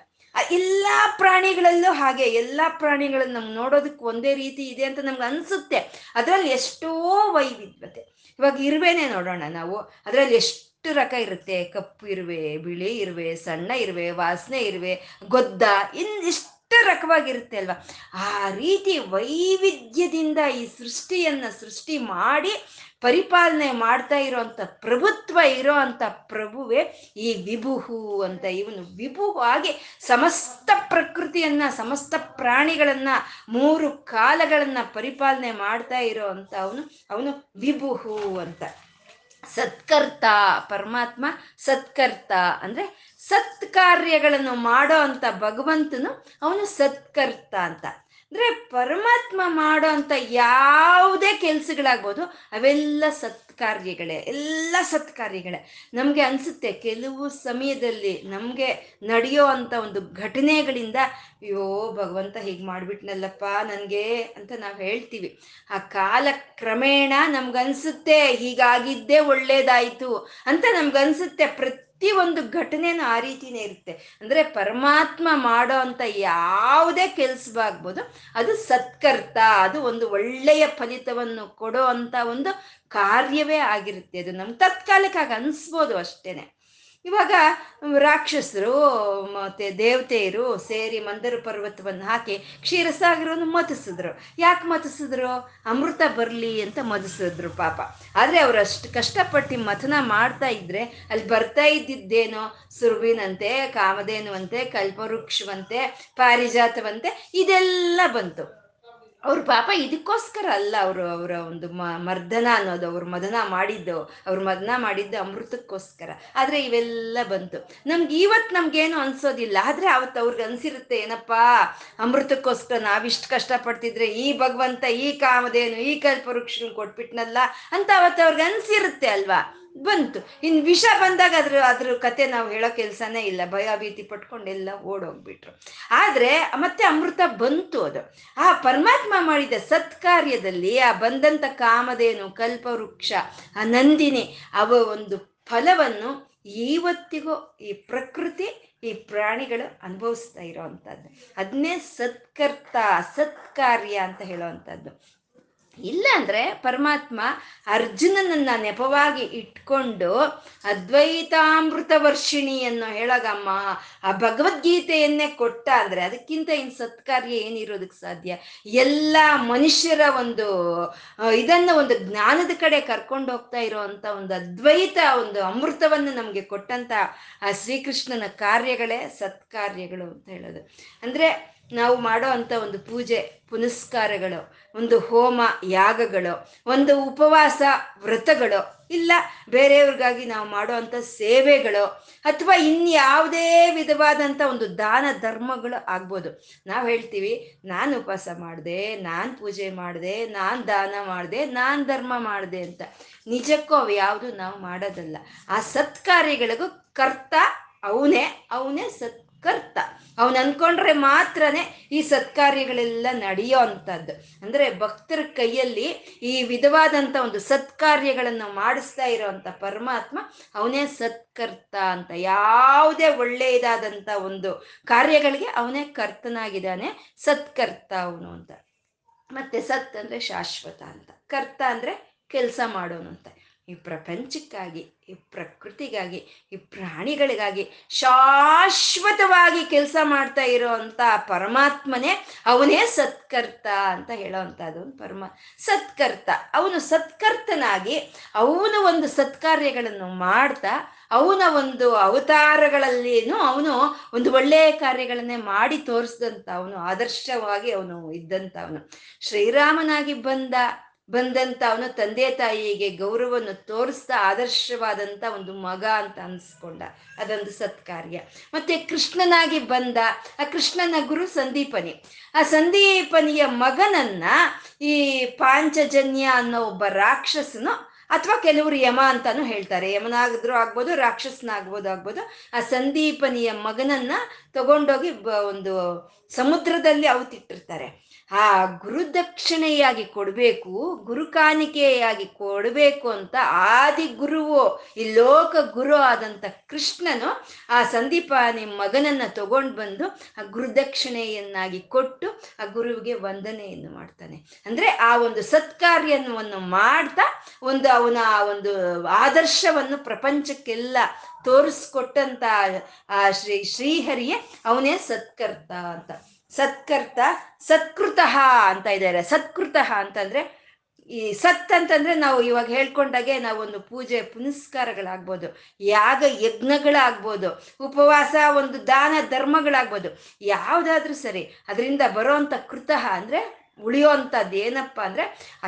ಎಲ್ಲ ಪ್ರಾಣಿಗಳಲ್ಲೂ ಹಾಗೆ, ಎಲ್ಲ ಪ್ರಾಣಿಗಳನ್ನು ನಮ್ಗೆ ನೋಡೋದಕ್ಕೆ ಒಂದೇ ರೀತಿ ಇದೆ ಅಂತ ನಮ್ಗೆ ಅನಿಸುತ್ತೆ. ಅದರಲ್ಲಿ ಎಷ್ಟೋ ವೈವಿಧ್ಯತೆ. ಇವಾಗ ಇರುವೆನೇ ನೋಡೋಣ ನಾವು. ಅದರಲ್ಲಿ ಎಷ್ಟು ರಕ ಇರುತ್ತೆ? ಕಪ್ಪು ಇರುವೆ, ಬಿಳಿ ಇರುವೆ, ಸಣ್ಣ ಇರುವೆ, ವಾಸನೆ ಇರುವೆ, ಗೊದ್ದ, ಇನ್ ಇಷ್ಟು ರಕವಾಗಿರುತ್ತೆ ಅಲ್ವಾ? ಆ ರೀತಿ ವೈವಿಧ್ಯದಿಂದ ಈ ಸೃಷ್ಟಿಯನ್ನ ಸೃಷ್ಟಿ ಮಾಡಿ ಪರಿಪಾಲನೆ ಮಾಡ್ತಾ ಇರೋಂಥ ಪ್ರಭುತ್ವ ಇರೋ ಅಂಥ ಪ್ರಭುವೆ ಈ ವಿಭುಹು ಅಂತ. ಇವನು ವಿಭುಹು ಆಗಿ ಸಮಸ್ತ ಪ್ರಕೃತಿಯನ್ನ, ಸಮಸ್ತ ಪ್ರಾಣಿಗಳನ್ನ, ಮೂರು ಕಾಲಗಳನ್ನ ಪರಿಪಾಲನೆ ಮಾಡ್ತಾ ಇರೋ ಅಂತ ಅವನು ಅವನು ವಿಭುಹು ಅಂತ. ಸತ್ಕರ್ತ, ಪರಮಾತ್ಮ ಸತ್ಕರ್ತ ಅಂದ್ರೆ ಸತ್ಕಾರ್ಯಗಳನ್ನು ಮಾಡೋ ಅಂತ ಭಗವಂತನು ಅವನು ಸತ್ಕರ್ತ ಅಂತ. ಅಂದ್ರೆ ಪರಮಾತ್ಮ ಮಾಡೋ ಅಂತ ಯಾವುದೇ ಕೆಲ್ಸಗಳಾಗ್ಬೋದು, ಅವೆಲ್ಲ ಸತ್ಕಾರ್ಯಗಳೇ, ಎಲ್ಲ ಸತ್ಕಾರ್ಯಗಳೇ. ನಮಗೆ ಅನ್ಸುತ್ತೆ ಕೆಲವು ಸಮಯದಲ್ಲಿ ನಮಗೆ ನಡೆಯೋ ಅಂತ ಒಂದು ಘಟನೆಗಳಿಂದ, ಅಯ್ಯೋ, ಭಗವಂತ ಹೀಗೆ ಮಾಡ್ಬಿಟ್ನಲ್ಲಪ್ಪ ನನಗೆ ಅಂತ ನಾವು ಹೇಳ್ತೀವಿ. ಆ ಕಾಲ ಕ್ರಮೇಣ ನಮ್ಗನ್ಸುತ್ತೆ ಹೀಗಾಗಿದ್ದೇ ಒಳ್ಳೇದಾಯ್ತು ಅಂತ ನಮ್ಗನ್ಸುತ್ತೆ ಪ್ರತಿ ಪ್ರತಿ ಒಂದು ಘಟನೆನೂ ಆ ರೀತಿನೇ ಇರುತ್ತೆ. ಅಂದ್ರೆ ಪರಮಾತ್ಮ ಮಾಡೋ ಅಂತ ಯಾವುದೇ ಕೆಲ್ಸವಾಗ್ಬೋದು ಅದು ಸತ್ಕರ್ತ, ಅದು ಒಂದು ಒಳ್ಳೆಯ ಫಲಿತವನ್ನು ಕೊಡೋ ಅಂತ ಒಂದು ಕಾರ್ಯವೇ ಆಗಿರುತ್ತೆ. ಅದು ನಮ್ಗೆ ತತ್ಕಾಲಕ್ಕಾಗಿ ಅನ್ಸ್ಬೋದು ಅಷ್ಟೇನೆ. ಇವಾಗ ರಾಕ್ಷಸರು, ಮತ್ತೆ ದೇವತೆಯರು ಸೇರಿ ಮಂದರ ಪರ್ವತವನ್ನು ಹಾಕಿ ಕ್ಷೀರಸಾಗರವನ್ನು ಮತಿಸಿದ್ರು ಯಾಕೆ ಮತಿಸಿದ್ರು ಅಮೃತ ಬರಲಿ ಅಂತ ಮತಿಸಿದ್ರು ಪಾಪ. ಆದರೆ ಅವರು ಅಷ್ಟು ಕಷ್ಟಪಟ್ಟು ಮಥನ ಮಾಡ್ತಾ ಇದ್ರೆ ಅಲ್ಲಿ ಬರ್ತಾ ಇದ್ದಿದ್ದೇನೋ ಸುರುವಿನಂತೆ, ಕಾಮಧೇನುವಂತೆ, ಕಲ್ಪವೃಕ್ಷವಂತೆ, ಪಾರಿಜಾತವಂತೆ ಇದೆಲ್ಲ ಬಂತು. ಅವ್ರ ಪಾಪ ಇದಕ್ಕೋಸ್ಕರ ಅಲ್ಲ ಅವರು, ಅವರ ಒಂದು ಮ, ಮರ್ದನ ಅನ್ನೋದು, ಅವ್ರ ಮದನ ಮಾಡಿದ್ದು, ಅವ್ರ ಮದನ ಮಾಡಿದ್ದು ಅಮೃತಕ್ಕೋಸ್ಕರ. ಆದರೆ ಇವೆಲ್ಲ ಬಂತು. ನಮ್ಗೆ ಇವತ್ತು ನಮ್ಗೇನು ಅನ್ಸೋದಿಲ್ಲ. ಆದರೆ ಅವತ್ತು ಅವ್ರಿಗೆ ಅನ್ಸಿರುತ್ತೆ, ಏನಪ್ಪಾ, ಅಮೃತಕ್ಕೋಸ್ಕರ ನಾವಿಷ್ಟು ಕಷ್ಟಪಡ್ತಿದ್ರೆ ಈ ಭಗವಂತ ಈ ಕಾಮದೇನು ಈ ಕಲ್ಪವೃಕ್ಷ ಕೊಟ್ಬಿಟ್ನಲ್ಲ ಅಂತ ಅವತ್ತು ಅವ್ರಿಗೆ ಅನ್ಸಿರುತ್ತೆ ಅಲ್ವಾ? ಬಂತು. ಇನ್ನು ವಿಷ ಬಂದಾಗ ಅದ್ರ ಅದ್ರ ಕತೆ ನಾವು ಹೇಳೋ ಕೆಲಸನೇ ಇಲ್ಲ. ಭಯ ಭೀತಿ ಪಟ್ಕೊಂಡೆಲ್ಲ ಓಡೋಗ್ಬಿಟ್ರು. ಆದರೆ ಮತ್ತೆ ಅಮೃತ ಬಂತು ಅದು. ಆ ಪರಮಾತ್ಮ ಮಾಡಿದ ಸತ್ಕಾರ್ಯದಲ್ಲಿ ಆ ಬಂದಂಥ ಕಾಮಧೇನು, ಕಲ್ಪವೃಕ್ಷ, ಆ ನಂದಿನಿ, ಅವ ಒಂದು ಫಲವನ್ನು ಇವತ್ತಿಗೂ ಈ ಪ್ರಕೃತಿ, ಈ ಪ್ರಾಣಿಗಳು ಅನುಭವಿಸ್ತಾ ಇರೋವಂಥದ್ದು. ಅದನ್ನೇ ಸತ್ಕರ್ತ, ಸತ್ಕಾರ್ಯ ಅಂತ ಹೇಳೋವಂಥದ್ದು. ಇಲ್ಲ ಅಂದ್ರೆ ಪರಮಾತ್ಮ ಅರ್ಜುನನನ್ನ ನೆಪವಾಗಿ ಇಟ್ಕೊಂಡು ಅದ್ವೈತಾಮೃತ ವರ್ಷಿಣಿಯನ್ನು ಹೇಳಗಮ್ಮ, ಆ ಭಗವದ್ಗೀತೆಯನ್ನೇ ಕೊಟ್ಟ ಅಂದ್ರೆ ಅದಕ್ಕಿಂತ ಇನ್ ಸತ್ಕಾರ್ಯ ಏನಿರೋದಕ್ಕೆ ಸಾಧ್ಯ? ಎಲ್ಲ ಮನುಷ್ಯರ ಒಂದು ಇದನ್ನ ಒಂದು ಜ್ಞಾನದ ಕಡೆ ಕರ್ಕೊಂಡು ಹೋಗ್ತಾ ಇರೋವಂಥ ಒಂದು ಅದ್ವೈತ ಒಂದು ಅಮೃತವನ್ನು ನಮಗೆ ಕೊಟ್ಟಂತ ಆ ಶ್ರೀಕೃಷ್ಣನ ಕಾರ್ಯಗಳೇ ಸತ್ಕಾರ್ಯಗಳು ಅಂತ ಹೇಳೋದು. ಅಂದ್ರೆ ನಾವು ಮಾಡೋ ಅಂಥ ಒಂದು ಪೂಜೆ, ಪುನಸ್ಕಾರಗಳು, ಒಂದು ಹೋಮ, ಯಾಗಗಳು, ಒಂದು ಉಪವಾಸ, ವ್ರತಗಳು, ಇಲ್ಲ ಬೇರೆಯವ್ರಿಗಾಗಿ ನಾವು ಮಾಡೋ ಅಂಥ ಸೇವೆಗಳು, ಅಥವಾ ಇನ್ಯಾವುದೇ ವಿಧವಾದಂಥ ಒಂದು ದಾನ ಧರ್ಮಗಳು ಆಗ್ಬೋದು. ನಾವು ಹೇಳ್ತೀವಿ, ನಾನು ಉಪವಾಸ ಮಾಡಿದೆ, ನಾನು ಪೂಜೆ ಮಾಡಿದೆ, ನಾನು ದಾನ ಮಾಡಿದೆ, ನಾನು ಧರ್ಮ ಮಾಡಿದೆ ಅಂತ. ನಿಜಕ್ಕೂ ಅವು ಯಾವುದು ನಾವು ಮಾಡೋದಲ್ಲ. ಆ ಸತ್ಕಾರ್ಯಗಳಿಗೂ ಕರ್ತ ಅವನೇ ಅವನೇ ಸತ್ ಕರ್ತ. ಅವನು ಅನ್ಕೊಂಡ್ರೆ ಮಾತ್ರನೇ ಈ ಸತ್ಕಾರ್ಯಗಳೆಲ್ಲ ನಡೆಯೋ ಅಂಥದ್ದು ಅಂದ್ರೆ ಭಕ್ತರ ಕೈಯಲ್ಲಿ ಈ ವಿಧವಾದಂಥ ಒಂದು ಸತ್ಕಾರ್ಯಗಳನ್ನು ಮಾಡಿಸ್ತಾ ಇರೋವಂಥ ಪರಮಾತ್ಮ ಅವನೇ ಸತ್ಕರ್ತ ಅಂತ, ಯಾವುದೇ ಒಳ್ಳೆಯದಾದಂಥ ಒಂದು ಕಾರ್ಯಗಳಿಗೆ ಅವನೇ ಕರ್ತನಾಗಿದ್ದಾನೆ, ಸತ್ಕರ್ತ ಅವನು ಅಂತ. ಮತ್ತೆ ಸತ್ ಅಂದ್ರೆ ಶಾಶ್ವತ ಅಂತ. ಕರ್ತ ಅಂದ್ರೆ ಕೆಲಸ ಮಾಡೋನು ಅಂತ. ಈ ಪ್ರಪಂಚಕ್ಕಾಗಿ, ಈ ಪ್ರಕೃತಿಗಾಗಿ, ಈ ಪ್ರಾಣಿಗಳಿಗಾಗಿ ಶಾಶ್ವತವಾಗಿ ಕೆಲಸ ಮಾಡ್ತಾ ಇರೋ ಅಂತ ಪರಮಾತ್ಮನೇ ಅವನೇ ಸತ್ಕರ್ತ ಅಂತ ಹೇಳೋವಂಥದ್ದು ಪರಮ, ಸತ್ಕರ್ತ. ಅವನು ಸತ್ಕರ್ತನಾಗಿ ಅವನು ಒಂದು ಸತ್ಕಾರ್ಯಗಳನ್ನು ಮಾಡ್ತಾ, ಅವನ ಒಂದು ಅವತಾರಗಳಲ್ಲಿನೂ ಅವನು ಒಂದು ಒಳ್ಳೆಯ ಕಾರ್ಯಗಳನ್ನೇ ಮಾಡಿ ತೋರಿಸಿದಂಥ ಅವನು, ಆದರ್ಶವಾಗಿ ಅವನು ಇದ್ದಂತ ಅವನು. ಶ್ರೀರಾಮನಾಗಿ ಬಂದ ಬಂದಂತ ಅವನು ತಂದೆ ತಾಯಿಗೆ ಗೌರವವನ್ನು ತೋರಿಸ್ತಾ ಆದರ್ಶವಾದಂತ ಒಂದು ಮಗ ಅಂತ ಅನ್ಸ್ಕೊಂಡ. ಅದೊಂದು ಸತ್ಕಾರ್ಯ. ಮತ್ತೆ ಕೃಷ್ಣನಾಗಿ ಬಂದ ಆ ಕೃಷ್ಣನ ಗುರು ಸಂದೀಪನಿ. ಆ ಸಂದೀಪನಿಯ ಮಗನನ್ನ ಈ ಪಾಂಚಜನ್ಯ ಅನ್ನೋ ಒಬ್ಬ ರಾಕ್ಷಸನು ಅಥವಾ ಕೆಲವರು ಯಮ ಅಂತಾನು ಹೇಳ್ತಾರೆ. ಯಮನಾಗಿದ್ರು ಆಗ್ಬೋದು, ರಾಕ್ಷಸನಾಗ್ಬೋದು ಆಗ್ಬೋದು. ಆ ಸಂದೀಪನಿಯ ಮಗನನ್ನ ತಗೊಂಡೋಗಿ ಒಂದು ಸಮುದ್ರದಲ್ಲಿ ಅವತಿಟ್ಟಿರ್ತಾರೆ ಆ ಗುರುದಕ್ಷಿಣೆಯಾಗಿ ಕೊಡಬೇಕು, ಗುರು ಕಾಣಿಕೆಯಾಗಿ ಕೊಡಬೇಕು ಅಂತ ಆದಿ ಗುರುವು, ಈ ಲೋಕ ಗುರು ಆದಂತ ಕೃಷ್ಣನು ಆ ಸಂದೀಪಾನಿ ಮಗನನ್ನ ತಗೊಂಡು ಬಂದು ಆ ಗುರುದಕ್ಷಿಣೆಯನ್ನಾಗಿ ಕೊಟ್ಟು ಆ ಗುರುವಿಗೆ ವಂದನೆಯನ್ನು ಮಾಡ್ತಾನೆ. ಅಂದ್ರೆ ಆ ಒಂದು ಸತ್ಕಾರ್ಯವನ್ನು ಮಾಡ್ತಾ ಒಂದು ಅವನ ಒಂದು ಆದರ್ಶವನ್ನು ಪ್ರಪಂಚಕ್ಕೆಲ್ಲ ತೋರಿಸ್ಕೊಟ್ಟಂತ ಆ ಶ್ರೀ ಶ್ರೀಹರಿಯೇ ಅವನೇ ಸತ್ಕರ್ತ ಅಂತ. ಸತ್ಕರ್ತ, ಸತ್ಕೃತಃ ಅಂತ ಇದ್ದಾರೆ. ಸತ್ಕೃತಃ ಅಂತಂದ್ರೆ, ಈ ಸತ್ ಅಂತಂದ್ರೆ ನಾವು ಇವಾಗ ಹೇಳ್ಕೊಂಡಾಗೆ ನಾವು ಒಂದು ಪೂಜೆ ಪುನಸ್ಕಾರಗಳಾಗ್ಬೋದು, ಯಾಗ ಯಜ್ಞಗಳಾಗ್ಬೋದು, ಉಪವಾಸ ಒಂದು ದಾನ ಧರ್ಮಗಳಾಗ್ಬೋದು, ಯಾವುದಾದ್ರೂ ಸರಿ. ಅದರಿಂದ ಬರೋಂಥ ಕೃತಃ ಅಂದ್ರೆ ಉಳಿಯೋ ಅಂಥದ್ದು ಏನಪ್ಪ ಅಂದ್ರೆ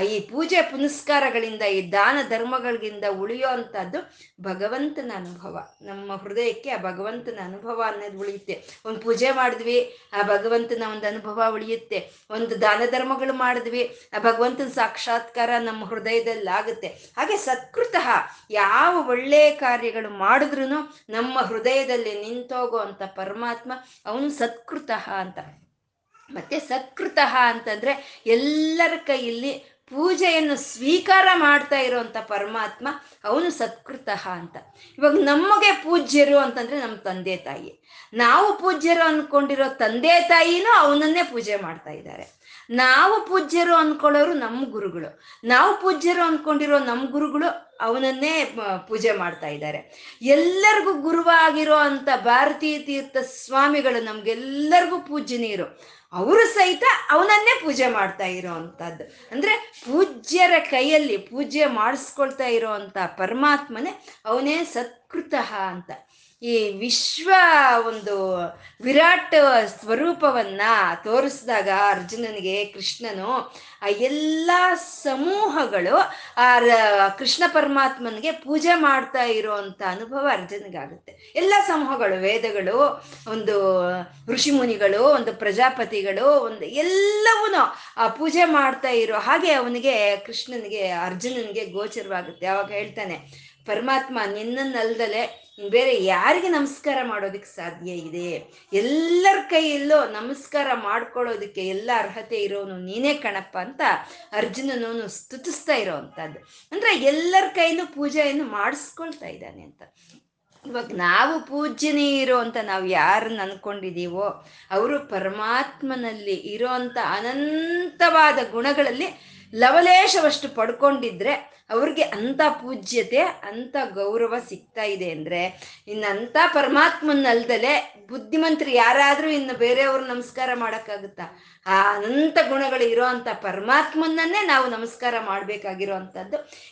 ಈ ಪೂಜೆ ಪುನಸ್ಕಾರಗಳಿಂದ, ಈ ದಾನ ಧರ್ಮಗಳಿಂದ ಉಳಿಯೋ ಅಂಥದ್ದು ಭಗವಂತನ ಅನುಭವ. ನಮ್ಮ ಹೃದಯಕ್ಕೆ ಆ ಭಗವಂತನ ಅನುಭವ ಅನ್ನೋದು ಉಳಿಯುತ್ತೆ. ಒಂದು ಪೂಜೆ ಮಾಡಿದ್ವಿ, ಆ ಭಗವಂತನ ಒಂದು ಅನುಭವ ಉಳಿಯುತ್ತೆ. ಒಂದು ದಾನ ಧರ್ಮಗಳು ಮಾಡಿದ್ವಿ, ಆ ಭಗವಂತನ ಸಾಕ್ಷಾತ್ಕಾರ ನಮ್ಮ ಹೃದಯದಲ್ಲಿ ಆಗುತ್ತೆ ಹಾಗೆ ಸತ್ಕೃತಃ ಯಾವ ಒಳ್ಳೆಯ ಕಾರ್ಯಗಳು ಮಾಡಿದ್ರು ನಮ್ಮ ಹೃದಯದಲ್ಲಿ ನಿಂತೋಗೋ ಅಂಥ ಪರಮಾತ್ಮ, ಅವನು ಸತ್ಕೃತಃ ಅಂತ. ಮತ್ತೆ ಸತ್ಕೃತಃ ಅಂತಂದ್ರೆ ಎಲ್ಲರ ಕೈಯಲ್ಲಿ ಪೂಜೆಯನ್ನು ಸ್ವೀಕಾರ ಮಾಡ್ತಾ ಇರುವಂತ ಪರಮಾತ್ಮ ಅವನು ಸತ್ಕೃತಃ ಅಂತ. ಇವಾಗ ನಮಗೆ ಪೂಜ್ಯರು ಅಂತಂದ್ರೆ ನಮ್ಮ ತಂದೆ ತಾಯಿ. ನಾವು ಪೂಜ್ಯರು ಅನ್ಕೊಂಡಿರೋ ತಂದೆ ತಾಯಿನೂ ಅವನನ್ನೇ ಪೂಜೆ ಮಾಡ್ತಾ ಇದ್ದಾರೆ. ನಾವು ಪೂಜ್ಯರು ಅನ್ಕೊಳ್ಳೋರು ನಮ್ಮ ಗುರುಗಳು. ನಾವು ಪೂಜ್ಯರು ಅನ್ಕೊಂಡಿರೋ ನಮ್ಮ ಗುರುಗಳು ಅವನನ್ನೇ ಪೂಜೆ ಮಾಡ್ತಾ ಇದ್ದಾರೆ. ಎಲ್ಲರಿಗೂ ಗುರುವಾಗಿರೋ ಅಂತ ಭಾರತೀಯ ತೀರ್ಥ ಸ್ವಾಮಿಗಳು ನಮ್ಗೆಲ್ಲರಿಗೂ ಪೂಜ್ಯನೀರು ಅವರು ಸಹಿತ ಅವನನ್ನೇ ಪೂಜೆ ಮಾಡ್ತಾ ಇರೋವಂಥದ್ದು ಅಂದ್ರೆ ಪೂಜ್ಯರ ಕೈಯಲ್ಲಿ ಪೂಜೆ ಮಾಡಿಸ್ಕೊಳ್ತಾ ಇರೋವಂಥ ಪರಮಾತ್ಮನೇ ಅವನೇ ಸತ್ಕೃತಃ ಅಂತ. ಈ ವಿಶ್ವ ಒಂದು ವಿರಾಟ್ ಸ್ವರೂಪವನ್ನ ತೋರಿಸಿದಾಗ ಅರ್ಜುನನಿಗೆ, ಕೃಷ್ಣನು, ಆ ಎಲ್ಲ ಸಮೂಹಗಳು, ಆ ಕೃಷ್ಣ ಪರಮಾತ್ಮನಿಗೆ ಪೂಜೆ ಮಾಡ್ತಾ ಇರುವಂತ ಅನುಭವ ಅರ್ಜುನಿಗಾಗುತ್ತೆ. ಎಲ್ಲ ಸಮೂಹಗಳು, ವೇದಗಳು, ಒಂದು ಋಷಿ ಮುನಿಗಳು, ಒಂದು ಪ್ರಜಾಪತಿಗಳು, ಒಂದು ಎಲ್ಲವೂ ಆ ಪೂಜೆ ಮಾಡ್ತಾ ಇರೋ ಹಾಗೆ ಅವನಿಗೆ, ಕೃಷ್ಣನಿಗೆ, ಅರ್ಜುನನಿಗೆ ಗೋಚರವಾಗುತ್ತೆ. ಅವಾಗ ಹೇಳ್ತಾನೆ ಪರಮಾತ್ಮ ನಿನ್ನನ್ನಲ್ದಲೆ ಬೇರೆ ಯಾರಿಗೆ ನಮಸ್ಕಾರ ಮಾಡೋದಕ್ಕೆ ಸಾಧ್ಯ ಇದೆ? ಎಲ್ಲರ ಕೈಯಲ್ಲೂ ನಮಸ್ಕಾರ ಮಾಡ್ಕೊಳ್ಳೋದಕ್ಕೆ ಎಲ್ಲ ಅರ್ಹತೆ ಇರೋನು ನೀನೇ ಕಣಪ್ಪ ಅಂತ ಅರ್ಜುನನವನು ಸ್ತುತಿಸ್ತಾ ಇರೋವಂಥದ್ದು ಅಂದರೆ ಎಲ್ಲರ ಕೈಲೂ ಪೂಜೆಯನ್ನು ಮಾಡಿಸ್ಕೊಳ್ತಾ ಇದ್ದಾನೆ ಅಂತ. ಇವಾಗ ನಾವು ಪೂಜ್ಯನೇ ಇರೋ ಅಂತ ನಾವು ಯಾರನ್ನ ಅನ್ಕೊಂಡಿದ್ದೀವೋ ಅವರು ಪರಮಾತ್ಮನಲ್ಲಿ ಇರೋಂಥ ಅನಂತವಾದ ಗುಣಗಳಲ್ಲಿ ಲವಲೇಶವಷ್ಟು ಪಡ್ಕೊಂಡಿದ್ರೆ ಅವ್ರಿಗೆ ಅಂತ ಪೂಜ್ಯತೆ ಅಂತ ಗೌರವ ಸಿಗ್ತಾ ಇದೆ ಅಂದ್ರೆ ಇನ್ನಂಥ ಪರಮಾತ್ಮನಲ್ದಲೆ ಬುದ್ಧಿಮಂತರು ಯಾರಾದರೂ ಇನ್ನು ಬೇರೆಯವ್ರು ನಮಸ್ಕಾರ ಮಾಡೋಕ್ಕಾಗುತ್ತಾ? ಆ ಅನಂತ ಗುಣಗಳು ಇರೋ ಪರಮಾತ್ಮನನ್ನೇ ನಾವು ನಮಸ್ಕಾರ ಮಾಡಬೇಕಾಗಿರೋ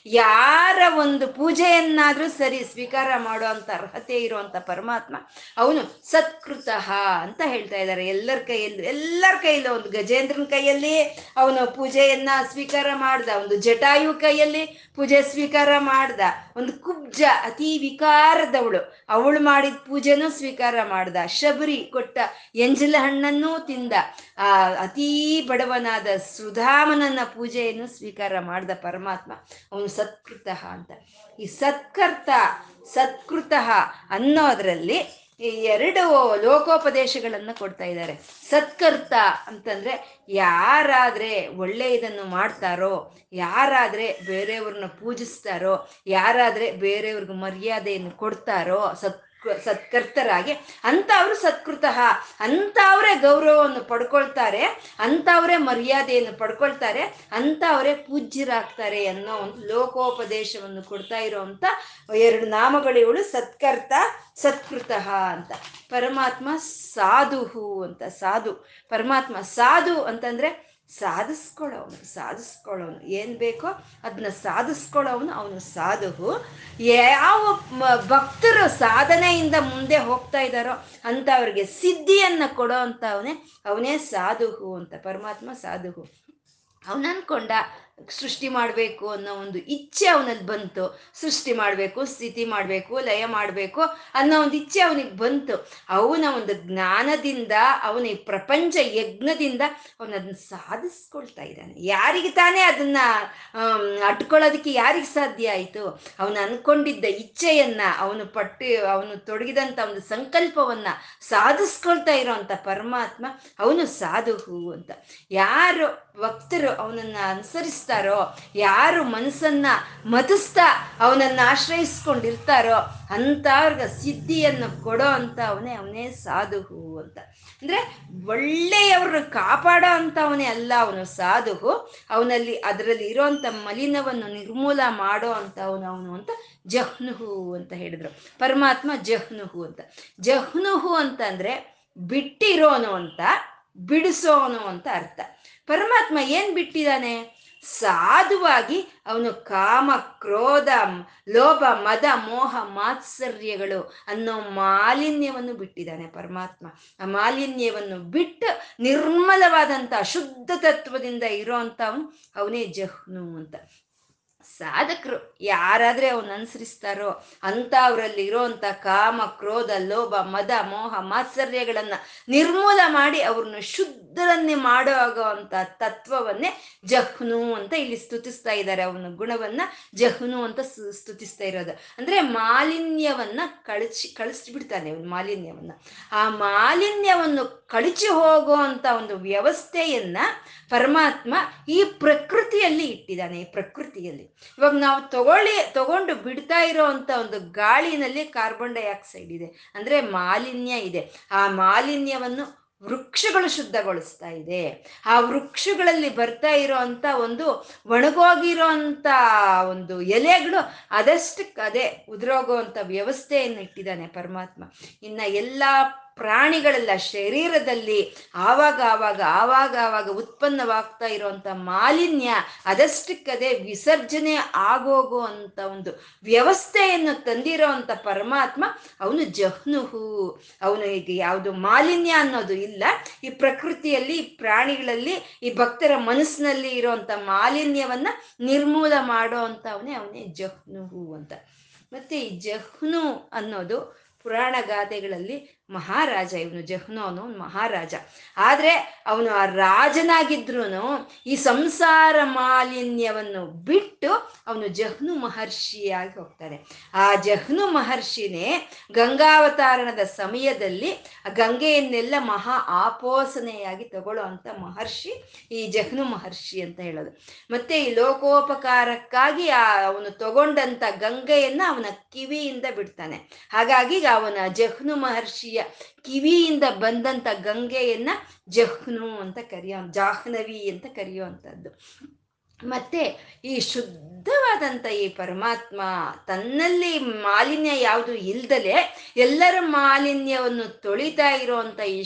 ಯಾರ ಒಂದು ಪೂಜೆಯನ್ನಾದರೂ ಸರಿ ಸ್ವೀಕಾರ ಮಾಡೋ ಅರ್ಹತೆ ಇರುವಂತ ಪರಮಾತ್ಮ ಅವನು ಸತ್ಕೃತಃ ಅಂತ ಹೇಳ್ತಾ ಇದ್ದಾರೆ. ಎಲ್ಲರ ಕೈಯಲ್ಲಿ ಎಲ್ಲರ ಕೈಯಲ್ಲಿ ಒಂದು ಗಜೇಂದ್ರನ ಕೈಯಲ್ಲಿ ಅವನು ಪೂಜೆಯನ್ನ ಸ್ವೀಕಾರ ಮಾಡ್ದ, ಒಂದು ಜಟಾಯು ಕೈಯಲ್ಲಿ ಪೂಜೆ ಸ್ವೀಕಾರ ಮಾಡ್ದ. ಒಂದು ಕುಬ್ಜ, ಅತಿ ವಿಕಾರದವಳು. ಅವಳು ಮಾಡಿದ ಪೂಜೆನೂ ಸ್ವೀಕಾರ ಮಾಡ್ದ. ಶಬರಿ ಕೊಟ್ಟ ಎಂಜಲ ಹಣ್ಣನ್ನೂ ತಿಂದ. ಆ, ಅತೀ ಬಡವನಾದ ಸುಧಾಮನನ್ನ ಪೂಜೆಯನ್ನು ಸ್ವೀಕಾರ ಮಾಡ್ದ ಪರಮಾತ್ಮ. ಅವನು ಸತ್ಕೃತ ಅಂತ. ಈ ಸತ್ಕರ್ತ, ಸತ್ಕೃತ ಅನ್ನೋದ್ರಲ್ಲಿ ಈ ಎರಡು ಲೋಕೋಪದೇಶಗಳನ್ನು ಕೊಡ್ತಾ ಇದ್ದಾರೆ. ಸತ್ಕರ್ತ ಅಂತಂದ್ರೆ ಯಾರಾದ್ರೆ ಒಳ್ಳೆಯದನ್ನು ಮಾಡ್ತಾರೋ, ಯಾರಾದ್ರೆ ಬೇರೆಯವ್ರನ್ನ ಪೂಜಿಸ್ತಾರೋ, ಯಾರಾದ್ರೆ ಬೇರೆಯವ್ರಿಗೆ ಮರ್ಯಾದೆಯನ್ನು ಕೊಡ್ತಾರೋ, ಸತ್ ಸತ್ಕರ್ತರಾಗಿ ಅಂಥವ್ರು ಸತ್ಕೃತಃ ಅಂಥವ್ರೇ ಗೌರವವನ್ನು ಪಡ್ಕೊಳ್ತಾರೆ ಅಂಥವರೇ ಮರ್ಯಾದೆಯನ್ನು ಪಡ್ಕೊಳ್ತಾರೆ ಅಂಥವರೇ ಪೂಜ್ಯರಾಗ್ತಾರೆ ಅನ್ನೋ ಒಂದು ಲೋಕೋಪದೇಶವನ್ನು ಕೊಡ್ತಾ ಇರೋವಂಥ ಎರಡು ನಾಮಗಳಿವಳು ಸತ್ಕರ್ತ, ಸತ್ಕೃತಃ ಅಂತ. ಪರಮಾತ್ಮ ಸಾಧುಹು ಅಂತ, ಸಾಧು. ಪರಮಾತ್ಮ ಸಾಧು ಅಂತಂದ್ರೆ ಸಾಧಿಸ್ಕೊಳ್ಳೋವನು ಸಾಧಿಸ್ಕೊಳ್ಳೋನು ಏನು ಬೇಕೋ ಅದನ್ನ ಸಾಧಿಸ್ಕೊಳ್ಳೋನು ಅವನು ಸಾಧು ಯಾವ ಭಕ್ತರು ಸಾಧನೆಯಿಂದ ಮುಂದೆ ಹೋಗ್ತಾ ಇದ್ದಾರೋ ಅಂತ ಅವ್ರಿಗೆ ಸಿದ್ಧಿಯನ್ನು ಕೊಡೋ ಅಂತ ಅವನೇ ಸಾಧುಹು ಅಂತ, ಪರಮಾತ್ಮ ಸಾಧುಹು. ಅವನು ಅನ್ಕೊಂಡ ಸೃಷ್ಟಿ ಮಾಡಬೇಕು ಅನ್ನೋ ಒಂದು ಇಚ್ಛೆ ಅವನಲ್ಲಿ ಬಂತು. ಸೃಷ್ಟಿ ಮಾಡಬೇಕು, ಸ್ಥಿತಿ ಮಾಡಬೇಕು, ಲಯ ಮಾಡಬೇಕು ಅನ್ನೋ ಒಂದು ಇಚ್ಛೆ ಅವನಿಗೆ ಬಂತು. ಅವನ ಒಂದು ಜ್ಞಾನದಿಂದ, ಅವನ ಈ ಪ್ರಪಂಚ ಯಜ್ಞದಿಂದ ಅವನದನ್ನ ಸಾಧಿಸ್ಕೊಳ್ತಾ ಇದ್ದಾನೆ. ಯಾರಿಗೆ ತಾನೇ ಅದನ್ನ ಅಟ್ಕೊಳ್ಳೋದಕ್ಕೆ ಯಾರಿಗೆ ಸಾಧ್ಯ ಆಯಿತು? ಅವನು ಅನ್ಕೊಂಡಿದ್ದ ಇಚ್ಛೆಯನ್ನ, ಅವನು ಪಟ್ಟು, ಅವನು ತೊಡಗಿದಂಥ ಒಂದು ಸಂಕಲ್ಪವನ್ನ ಸಾಧಿಸ್ಕೊಳ್ತಾ ಇರೋವಂಥ ಪರಮಾತ್ಮ ಅವನು ಸಾಧುಹು ಅಂತ. ಯಾರು ಭಕ್ತರು ಅವನನ್ನ ಅನುಸರಿಸ್ತಾರೋ, ಯಾರು ಮನಸ್ಸನ್ನ ಮತಿಸ್ತಾ ಅವನನ್ನ ಆಶ್ರಯಿಸ್ಕೊಂಡಿರ್ತಾರೋ ಅಂಥವ್ರಿಗೆ ಸಿದ್ಧಿಯನ್ನು ಕೊಡೋ ಅಂತ ಅವನೇ ಅವನೇ ಸಾಧುಹು ಅಂತ. ಅಂದ್ರೆ ಒಳ್ಳೆಯವ್ರನ್ನ ಕಾಪಾಡೋ ಅಂತವನೇ ಅಲ್ಲ ಅವನು ಸಾಧುಹು, ಅವನಲ್ಲಿ ಅದರಲ್ಲಿ ಇರೋಂಥ ಮಲಿನವನ್ನು ನಿರ್ಮೂಲ ಮಾಡೋ ಅಂತವನು ಅವನು ಅಂತ ಜಹ್ನುಹು ಅಂತ ಹೇಳಿದ್ರು. ಪರಮಾತ್ಮ ಜಹ್ನುಹು ಅಂತ. ಜಹ್ನುಹು ಅಂತಂದ್ರೆ ಬಿಟ್ಟಿರೋನು ಅಂತ, ಬಿಡಿಸೋನು ಅಂತ ಅರ್ಥ. ಪರಮಾತ್ಮ ಏನ್ ಬಿಟ್ಟಿದ್ದಾನೆ? ಸಾಧುವಾಗಿ ಅವನು ಕಾಮ, ಕ್ರೋಧ, ಲೋಭ, ಮದ, ಮೋಹ, ಮಾತ್ಸರ್ಯಗಳು ಅನ್ನೋ ಮಾಲಿನ್ಯವನ್ನು ಬಿಟ್ಟಿದ್ದಾನೆ ಪರಮಾತ್ಮ. ಆ ಮಾಲಿನ್ಯವನ್ನು ಬಿಟ್ಟು ನಿರ್ಮಲವಾದಂಥ ಶುದ್ಧ ತತ್ವದಿಂದ ಇರೋ ಅಂತ ಅವನು ಅವನೇ ಜಹ್ನು ಅಂತ. ಸಾಧಕರು ಯಾರಾದ್ರೆ ಅವನ್ನ ಅನುಸರಿಸ್ತಾರೋ ಅವರಲ್ಲಿ ಇರೋಂಥ ಕಾಮ, ಕ್ರೋಧ, ಲೋಭ, ಮದ, ಮೋಹ, ಮಾತ್ಸರ್ಯಗಳನ್ನ ನಿರ್ಮೂಲ ಮಾಡಿ ಅವ್ರನ್ನ ಶುದ್ಧರನ್ನೇ ಮಾಡೋ ಅಂತ ತತ್ವವನ್ನೇ ಜಹ್ನು ಅಂತ ಇಲ್ಲಿ ಸ್ತುತಿಸ್ತಾ ಇದ್ದಾರೆ ಅವನ ಗುಣವನ್ನ ಜಹ್ನು ಅಂತ ಸ್ತುತಿಸ್ತಾ ಇರೋದು. ಅಂದ್ರೆ ಮಾಲಿನ್ಯವನ್ನ ಕಳಚಿ, ಕಳಿಸ್ಬಿಡ್ತಾನೆ ಅವನು ಮಾಲಿನ್ಯವನ್ನ. ಆ ಮಾಲಿನ್ಯವನ್ನು ಕಳಚಿ ಹೋಗುವಂತ ಒಂದು ವ್ಯವಸ್ಥೆಯನ್ನ ಪರಮಾತ್ಮ ಈ ಪ್ರಕೃತಿಯಲ್ಲಿ ಇಟ್ಟಿದ್ದಾನೆ, ಈ ಪ್ರಕೃತಿಯಲ್ಲಿ. ಇವಾಗ ನಾವು ತಗೊಳ್ಳಿ, ತಗೊಂಡು ಬಿಡ್ತಾ ಇರೋವಂಥ ಒಂದು ಗಾಳಿನಲ್ಲಿ ಕಾರ್ಬನ್ ಡೈಆಕ್ಸೈಡ್ ಇದೆ. ಅಂದ್ರೆ ಮಾಲಿನ್ಯ ಇದೆ. ಆ ಮಾಲಿನ್ಯವನ್ನು ವೃಕ್ಷಗಳು ಶುದ್ಧಗೊಳಿಸ್ತಾ ಇದೆ. ಆ ವೃಕ್ಷಗಳಲ್ಲಿ ಬರ್ತಾ ಇರೋ ಅಂತ ಒಂದು ಒಣಗೋಗಿರೋ ಅಂತ ಒಂದು ಎಲೆಗಳು ಅದಷ್ಟಕ್ಕೆ ಅದೇ ಉದುರೋಗುವಂಥ ವ್ಯವಸ್ಥೆಯನ್ನು ಇಟ್ಟಿದ್ದಾನೆ ಪರಮಾತ್ಮ. ಇನ್ನು ಎಲ್ಲ ಪ್ರಾಣಿಗಳೆಲ್ಲ ಶರೀರದಲ್ಲಿ ಆವಾಗ ಆವಾಗ ಆವಾಗ ಆವಾಗ ಉತ್ಪನ್ನವಾಗ್ತಾ ಇರುವಂತ ಮಾಲಿನ್ಯ ಅದಷ್ಟಕ್ಕದೇ ವಿಸರ್ಜನೆ ಆಗೋಗೋ ಅಂತ ಒಂದು ವ್ಯವಸ್ಥೆಯನ್ನು ತಂದಿರೋ ಅಂತ ಪರಮಾತ್ಮ ಅವನು ಜಹ್ನುಹು. ಅವನು ಈಗ ಯಾವುದು ಮಾಲಿನ್ಯ ಅನ್ನೋದು ಇಲ್ಲ. ಈ ಪ್ರಕೃತಿಯಲ್ಲಿ ಪ್ರಾಣಿಗಳಲ್ಲಿ, ಈ ಭಕ್ತರ ಮನಸ್ಸಿನಲ್ಲಿ ಇರುವಂತ ಮಾಲಿನ್ಯವನ್ನ ನಿರ್ಮೂಲ ಮಾಡೋ ಅಂತ ಅವನೇ ಅವನೇ ಜಹ್ನುಹು ಅಂತ. ಮತ್ತೆ ಈ ಜಹ್ನು ಅನ್ನೋದು ಪುರಾಣ ಗಾದೆಗಳಲ್ಲಿ ಮಹಾರಾಜ, ಇವನು ಜಹ್ನು ಅವನು ಮಹಾರಾಜ. ಆದ್ರೆ ಅವನು ಆ ರಾಜನಾಗಿದ್ರು ಈ ಸಂಸಾರ ಮಾಲಿನ್ಯವನ್ನು ಬಿಟ್ಟು ಅವನು ಜಹ್ನು ಮಹರ್ಷಿಯಾಗಿ ಹೋಗ್ತಾನೆ. ಆ ಜಹ್ನು ಮಹರ್ಷಿನೇ ಗಂಗಾವತಾರಣದ ಸಮಯದಲ್ಲಿ ಆ ಗಂಗೆಯನ್ನೆಲ್ಲ ಮಹಾ ಆಪೋಸನೆಯಾಗಿ ತಗೊಳ್ಳೋ ಅಂತ ಮಹರ್ಷಿ ಈ ಜಹ್ನು ಮಹರ್ಷಿ ಅಂತ ಹೇಳೋದು. ಮತ್ತೆ ಈ ಲೋಕೋಪಕಾರಕ್ಕಾಗಿ ಆ ಅವನು ತಗೊಂಡಂತ ಗಂಗೆಯನ್ನ ಅವನ ಕಿವಿಯಿಂದ ಬಿಡ್ತಾನೆ. ಹಾಗಾಗಿ ಅವನ ಜಹ್ನು ಮಹರ್ಷಿಯ ಕಿವಿಯಿಂದ ಬಂದಂತ ಗಂಗೆಯನ್ನ ಜಹ್ನು ಅಂತ ಕರೆಯೋ, ಜಾಹ್ನವಿ ಅಂತ ಕರೆಯುವಂಥದ್ದು ಮತ್ತೆ ಈ ಶುದ್ಧವಾದಂಥ ಈ ಪರಮಾತ್ಮ ತನ್ನಲ್ಲಿ ಮಾಲಿನ್ಯ ಯಾವುದು ಇಲ್ದಲೆ ಎಲ್ಲರ ಮಾಲಿನ್ಯವನ್ನು ತೊಳಿತಾ ಇರುವಂತ ಈ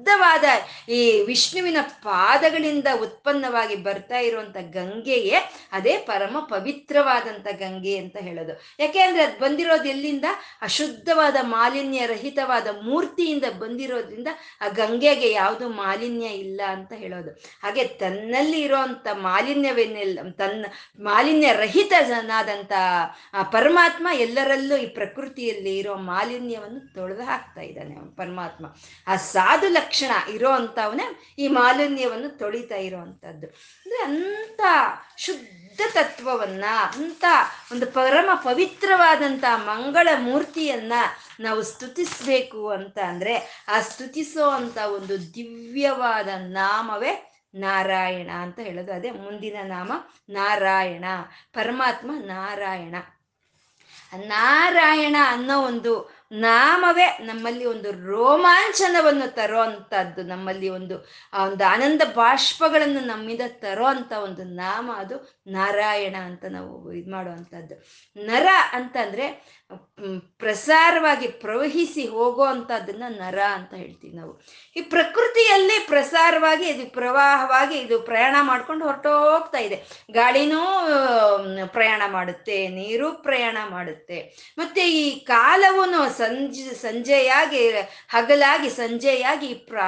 ಶುದ್ಧವಾದ ಈ ವಿಷ್ಣುವಿನ ಪಾದಗಳಿಂದ ಉತ್ಪನ್ನವಾಗಿ ಬರ್ತಾ ಇರುವಂತ ಗಂಗೆಯೇ ಅದೇ ಪರಮ ಪವಿತ್ರವಾದಂತ ಗಂಗೆ ಅಂತ ಹೇಳೋದು. ಯಾಕೆ ಅಂದ್ರೆ ಅದು ಬಂದಿರೋದು ಎಲ್ಲಿಂದ? ಅಶುದ್ಧವಾದ ಮಾಲಿನ್ಯ ರಹಿತವಾದ ಮೂರ್ತಿಯಿಂದ ಬಂದಿರೋದ್ರಿಂದ ಆ ಗಂಗೆಗೆ ಯಾವುದು ಮಾಲಿನ್ಯ ಇಲ್ಲ ಅಂತ ಹೇಳೋದು. ಹಾಗೆ ತನ್ನಲ್ಲಿ ಇರೋಂಥ ಮಾಲಿನ್ಯವೇನೆಲ್ಲ, ತನ್ನ ಮಾಲಿನ್ಯ ರಹಿತನಾದಂಥ ಪರಮಾತ್ಮ ಎಲ್ಲರಲ್ಲೂ ಈ ಪ್ರಕೃತಿಯಲ್ಲಿ ಇರೋ ಮಾಲಿನ್ಯವನ್ನು ತೊಳೆದು ಹಾಕ್ತಾ ಇದ್ದಾನೆ ಪರಮಾತ್ಮ. ಆ ಸಾಧು ಲಕ್ಷಣ ಇರೋ ಅಂಥವನ್ನೇ ಈ ಮಾಲಿನ್ಯವನ್ನು ತೊಳಿತಾ ಇರೋವಂಥದ್ದು. ಅಂದ್ರೆ ಅಂಥ ಶುದ್ಧ ತತ್ವವನ್ನ ಅಂತ ಒಂದು ಪರಮ ಪವಿತ್ರವಾದಂಥ ಮಂಗಳ ಮೂರ್ತಿಯನ್ನ ನಾವು ಸ್ತುತಿಸ್ಬೇಕು ಅಂತ ಅಂದ್ರೆ ಆ ಸ್ತುತಿಸೋ ಅಂತ ಒಂದು ದಿವ್ಯವಾದ ನಾಮವೇ ನಾರಾಯಣ ಅಂತ ಹೇಳೋದು. ಅದೇ ಮುಂದಿನ ನಾಮ ನಾರಾಯಣ, ಪರಮಾತ್ಮ ನಾರಾಯಣ. ನಾರಾಯಣ ಅನ್ನೋ ಒಂದು ನಾಮವೇ ನಮ್ಮಲ್ಲಿ ಒಂದು ರೋಮಾಂಚನವನ್ನು ತರೋ ಅಂಥದ್ದು ನಮ್ಮಲ್ಲಿ ಒಂದು, ಆ ಒಂದು ಆನಂದ ಬಾಷ್ಪಗಳನ್ನು ನಮ್ಮಿಂದ ತರೋ ಅಂತ ಒಂದು ನಾಮ ಅದು ನಾರಾಯಣ ಅಂತ ನಾವು ಇದು ಮಾಡುವಂಥದ್ದು ನರ ಅಂತಂದ್ರೆ ಪ್ರಸಾರವಾಗಿ ಪ್ರವಹಿಸಿ ಹೋಗೋ ಅಂಥದ್ದನ್ನ ನರ ಅಂತ ಹೇಳ್ತೀವಿ ನಾವು. ಈ ಪ್ರಕೃತಿಯಲ್ಲಿ ಪ್ರಸಾರವಾಗಿ ಇದು ಪ್ರವಾಹವಾಗಿ ಇದು ಪ್ರಯಾಣ ಮಾಡ್ಕೊಂಡು ಹೊರಟೋಗ್ತಾ ಇದೆ. ಗಾಳಿನೂ ಪ್ರಯಾಣ ಮಾಡುತ್ತೆ, ನೀರು ಪ್ರಯಾಣ ಮಾಡುತ್ತೆ. ಮತ್ತೆ ಈ ಕಾಲವೂ ಸಂಜೆ, ಸಂಜೆಯಾಗಿ, ಹಗಲಾಗಿ, ಸಂಜೆಯಾಗಿ ಪ್ರ,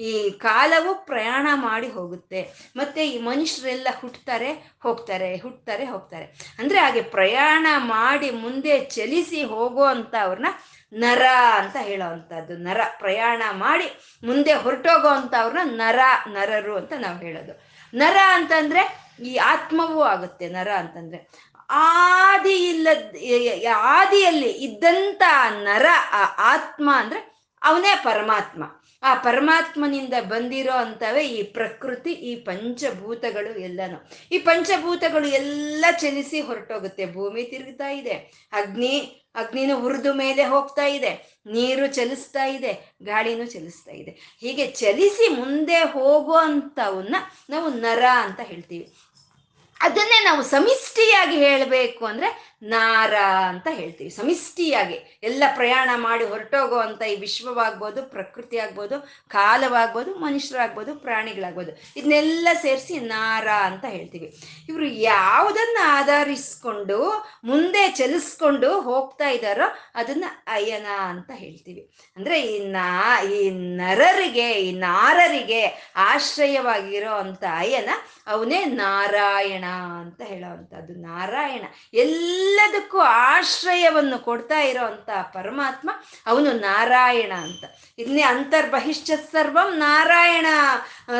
ಈ ಕಾಲವು ಪ್ರಯಾಣ ಮಾಡಿ ಹೋಗುತ್ತೆ. ಮತ್ತೆ ಈ ಮನುಷ್ಯರೆಲ್ಲ ಹುಟ್ಟುತ್ತಾರೆ ಹೋಗ್ತಾರೆ, ಹುಟ್ತಾರೆ, ಹೋಗ್ತಾರೆ. ಅಂದ್ರೆ ಹಾಗೆ ಪ್ರಯಾಣ ಮಾಡಿ ಮುಂದೆ ಚಲಿಸಿ ಹೋಗೋ ಅಂತ ಅವ್ರನ್ನ ನರ ಅಂತ ಹೇಳೋವಂಥದ್ದು ನರ, ಪ್ರಯಾಣ ಮಾಡಿ ಮುಂದೆ ಹೊರಟೋಗೋ ಅಂತ ಅವ್ರನ್ನ ನರ, ನರರು ಅಂತ ನಾವು ಹೇಳೋದು. ನರ ಅಂತಂದ್ರೆ ಈ ಆತ್ಮವೂ ಆಗುತ್ತೆ, ನರ ಅಂತಂದ್ರೆ. ಆದಿ ಇಲ್ಲದ ಆದಿಯಲ್ಲಿ ಇದ್ದಂತ ನರ, ಆ ಆತ್ಮ ಅಂದ್ರೆ ಅವನೇ ಪರಮಾತ್ಮ. ಆ ಪರಮಾತ್ಮನಿಂದ ಬಂದಿರೋ ಅಂತವೇ ಈ ಪ್ರಕೃತಿ, ಈ ಪಂಚಭೂತಗಳು ಎಲ್ಲನೂ. ಈ ಪಂಚಭೂತಗಳು ಎಲ್ಲ ಚಲಿಸಿ ಹೊರಟೋಗುತ್ತೆ. ಭೂಮಿ ತಿರುಗ್ತಾ ಇದೆ. ಅಗ್ನಿ, ಅಗ್ನಿನ ಉರಿದು ಮೇಲೆ ಹೋಗ್ತಾ ಇದೆ. ನೀರು ಚಲಿಸ್ತಾ ಇದೆ. ಗಾಳಿನೂ ಚಲಿಸ್ತಾ ಇದೆ. ಹೀಗೆ ಚಲಿಸಿ ಮುಂದೆ ಹೋಗುವಂಥವನ್ನ ನಾವು ನರ ಅಂತ ಹೇಳ್ತೀವಿ. ಅದನ್ನೇ ನಾವು ಸಮಿಷ್ಟಿಯಾಗಿ ಹೇಳಬೇಕು ಅಂದ್ರೆ ನಾರ ಅಂತ ಹೇಳ್ತೀವಿ. ಸಮಿಷ್ಟಿಯಾಗಿ ಎಲ್ಲ ಪ್ರಯಾಣ ಮಾಡಿ ಹೊರಟೋಗೋ ಅಂತ ಈ ವಿಶ್ವವಾಗ್ಬೋದು ಪ್ರಕೃತಿ ಆಗ್ಬೋದು ಕಾಲವಾಗ್ಬೋದು, ಮನುಷ್ಯರಾಗ್ಬೋದು, ಪ್ರಾಣಿಗಳಾಗ್ಬೋದು. ಇದನ್ನೆಲ್ಲ ಸೇರಿಸಿ ನಾರ ಅಂತ ಹೇಳ್ತೀವಿ. ಇವರು ಯಾವುದನ್ನ ಆಧರಿಸ್ಕೊಂಡು ಮುಂದೆ ಚಲಿಸ್ಕೊಂಡು ಹೋಗ್ತಾ ಇದ್ದಾರೋ ಅದನ್ನ ಅಯನ ಅಂತ ಹೇಳ್ತೀವಿ. ಅಂದ್ರೆ ಈ ನಾ, ಈ ನರರಿಗೆ, ಈ ನಾರರಿಗೆ ಆಶ್ರಯವಾಗಿರೋ ಅಂತ ಅಯನ ಅವನೇ ನಾರಾಯಣ ಅಂತ ಹೇಳೋವಂಥದ್ದು ನಾರಾಯಣ ಎಲ್ಲದಕ್ಕೂ ಆಶ್ರಯವನ್ನು ಕೊಡ್ತಾ ಇರೋ ಪರಮಾತ್ಮ ಅವನು ನಾರಾಯಣ ಅಂತ. ಇದನ್ನೇ ಅಂತರ್ಬಹಿಷ್ಠ ಸರ್ವಂ ನಾರಾಯಣ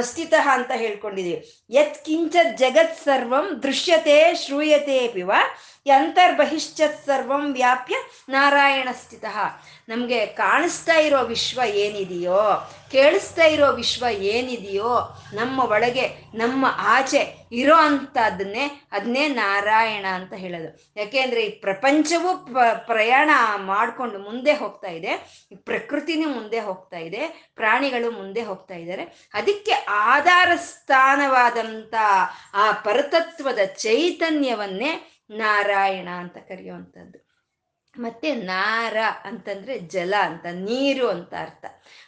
ಸ್ಥಿತ ಅಂತ ಹೇಳ್ಕೊಂಡಿದೀವಿ ಯತ್ ಕಿಂಚ ಜಗತ್ ಸರ್ವಂ ದೃಶ್ಯತೆ ಶ್ರೂಯತೆ ಪಿವ ಸರ್ವಂ ವ್ಯಾಪ್ಯ ನಾರಾಯಣ ಸ್ಥಿತ. ನಮಗೆ ಕಾಣಿಸ್ತಾ ಇರೋ ವಿಶ್ವ ಏನಿದೆಯೋ, ಕೇಳಿಸ್ತಾ ಇರೋ ವಿಶ್ವ ಏನಿದೆಯೋ, ನಮ್ಮ ಒಳಗೆ, ನಮ್ಮ ಆಚೆ ಇರೋ ಅಂಥದ್ದನ್ನೇ ಅದನ್ನೇ ನಾರಾಯಣ ಅಂತ ಹೇಳೋದು. ಯಾಕೆಂದ್ರೆ ಈ ಪ್ರಪಂಚವೂ ಪ್ರಯಾಣ ಮಾಡಿಕೊಂಡು ಮುಂದೆ ಹೋಗ್ತಾ ಇದೆ, ಈ ಪ್ರಕೃತಿನೂ ಮುಂದೆ ಹೋಗ್ತಾ ಇದೆ, ಪ್ರಾಣಿಗಳು ಮುಂದೆ ಹೋಗ್ತಾ ಇದ್ದಾರೆ. ಅದಕ್ಕೆ ಆಧಾರ ಸ್ಥಾನವಾದಂಥ ಆ ಪರತತ್ವದ ಚೈತನ್ಯವನ್ನೇ ನಾರಾಯಣ ಅಂತ ಕರೆಯುವಂಥದ್ದು. ಮತ್ತೆ ನಾರ ಅಂತಂದ್ರೆ ಜಲ ಅಂತ, ನೀರು ಅಂತ ಅರ್ಥ.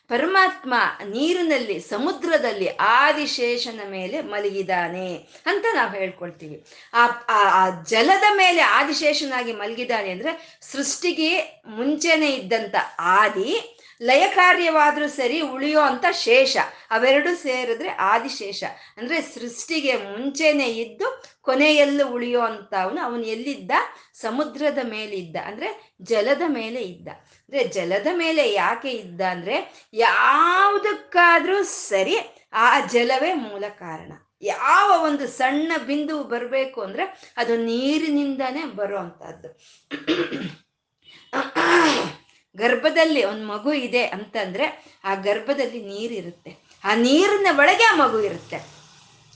ಪರಮಾತ್ಮ ನೀರಿನಲ್ಲಿ, ಸಮುದ್ರದಲ್ಲಿ ಆದಿಶೇಷನ ಮೇಲೆ ಮಲಗಿದಾನೆ ಅಂತ ನಾವು ಹೇಳ್ಕೊಳ್ತೀವಿ. ಆ ಜಲದ ಮೇಲೆ ಆದಿಶೇಷನಾಗಿ ಮಲಗಿದಾನೆ ಅಂದ್ರೆ ಸೃಷ್ಟಿಗೆ ಮುಂಚೆನೆ ಇದ್ದಂತ ಆದಿ ಲಯ ಕಾರ್ಯವಾದರೂ ಸರಿ ಉಳಿಯೋ ಅಂತ ಶೇಷ. ಅವೆರಡು ಸೇರಿದ್ರೆ ಆದಿಶೇಷ. ಅಂದ್ರೆ ಸೃಷ್ಟಿಗೆ ಮುಂಚೆನೆ ಇದ್ದು ಕೊನೆಯಲ್ಲೂ ಉಳಿಯೋ ಅಂತವನು ಅವನು ಎಲ್ಲಿದ್ದ? ಸಮುದ್ರದ ಮೇಲೆ ಇದ್ದ. ಅಂದ್ರೆ ಜಲದ ಮೇಲೆ ಇದ್ದ. ಅಂದ್ರೆ ಜಲದ ಮೇಲೆ ಯಾಕೆ ಇದ್ದ ಅಂದ್ರೆ ಯಾವುದಕ್ಕಾದ್ರೂ ಸರಿ ಆ ಜಲವೇ ಮೂಲ ಕಾರಣ. ಯಾವ ಒಂದು ಸಣ್ಣ ಬಿಂದು ಬರಬೇಕು ಅಂದ್ರೆ ಅದು ನೀರಿನಿಂದಾನೇ ಬರುವಂತಹದ್ದು ಗರ್ಭದಲ್ಲಿ ಒಂದು ಮಗು ಇದೆ ಅಂತಂದ್ರೆ ಆ ಗರ್ಭದಲ್ಲಿ ನೀರಿರುತ್ತೆ ಆ ನೀರಿನ ಒಳಗೆ ಆ ಮಗು ಇರುತ್ತೆ.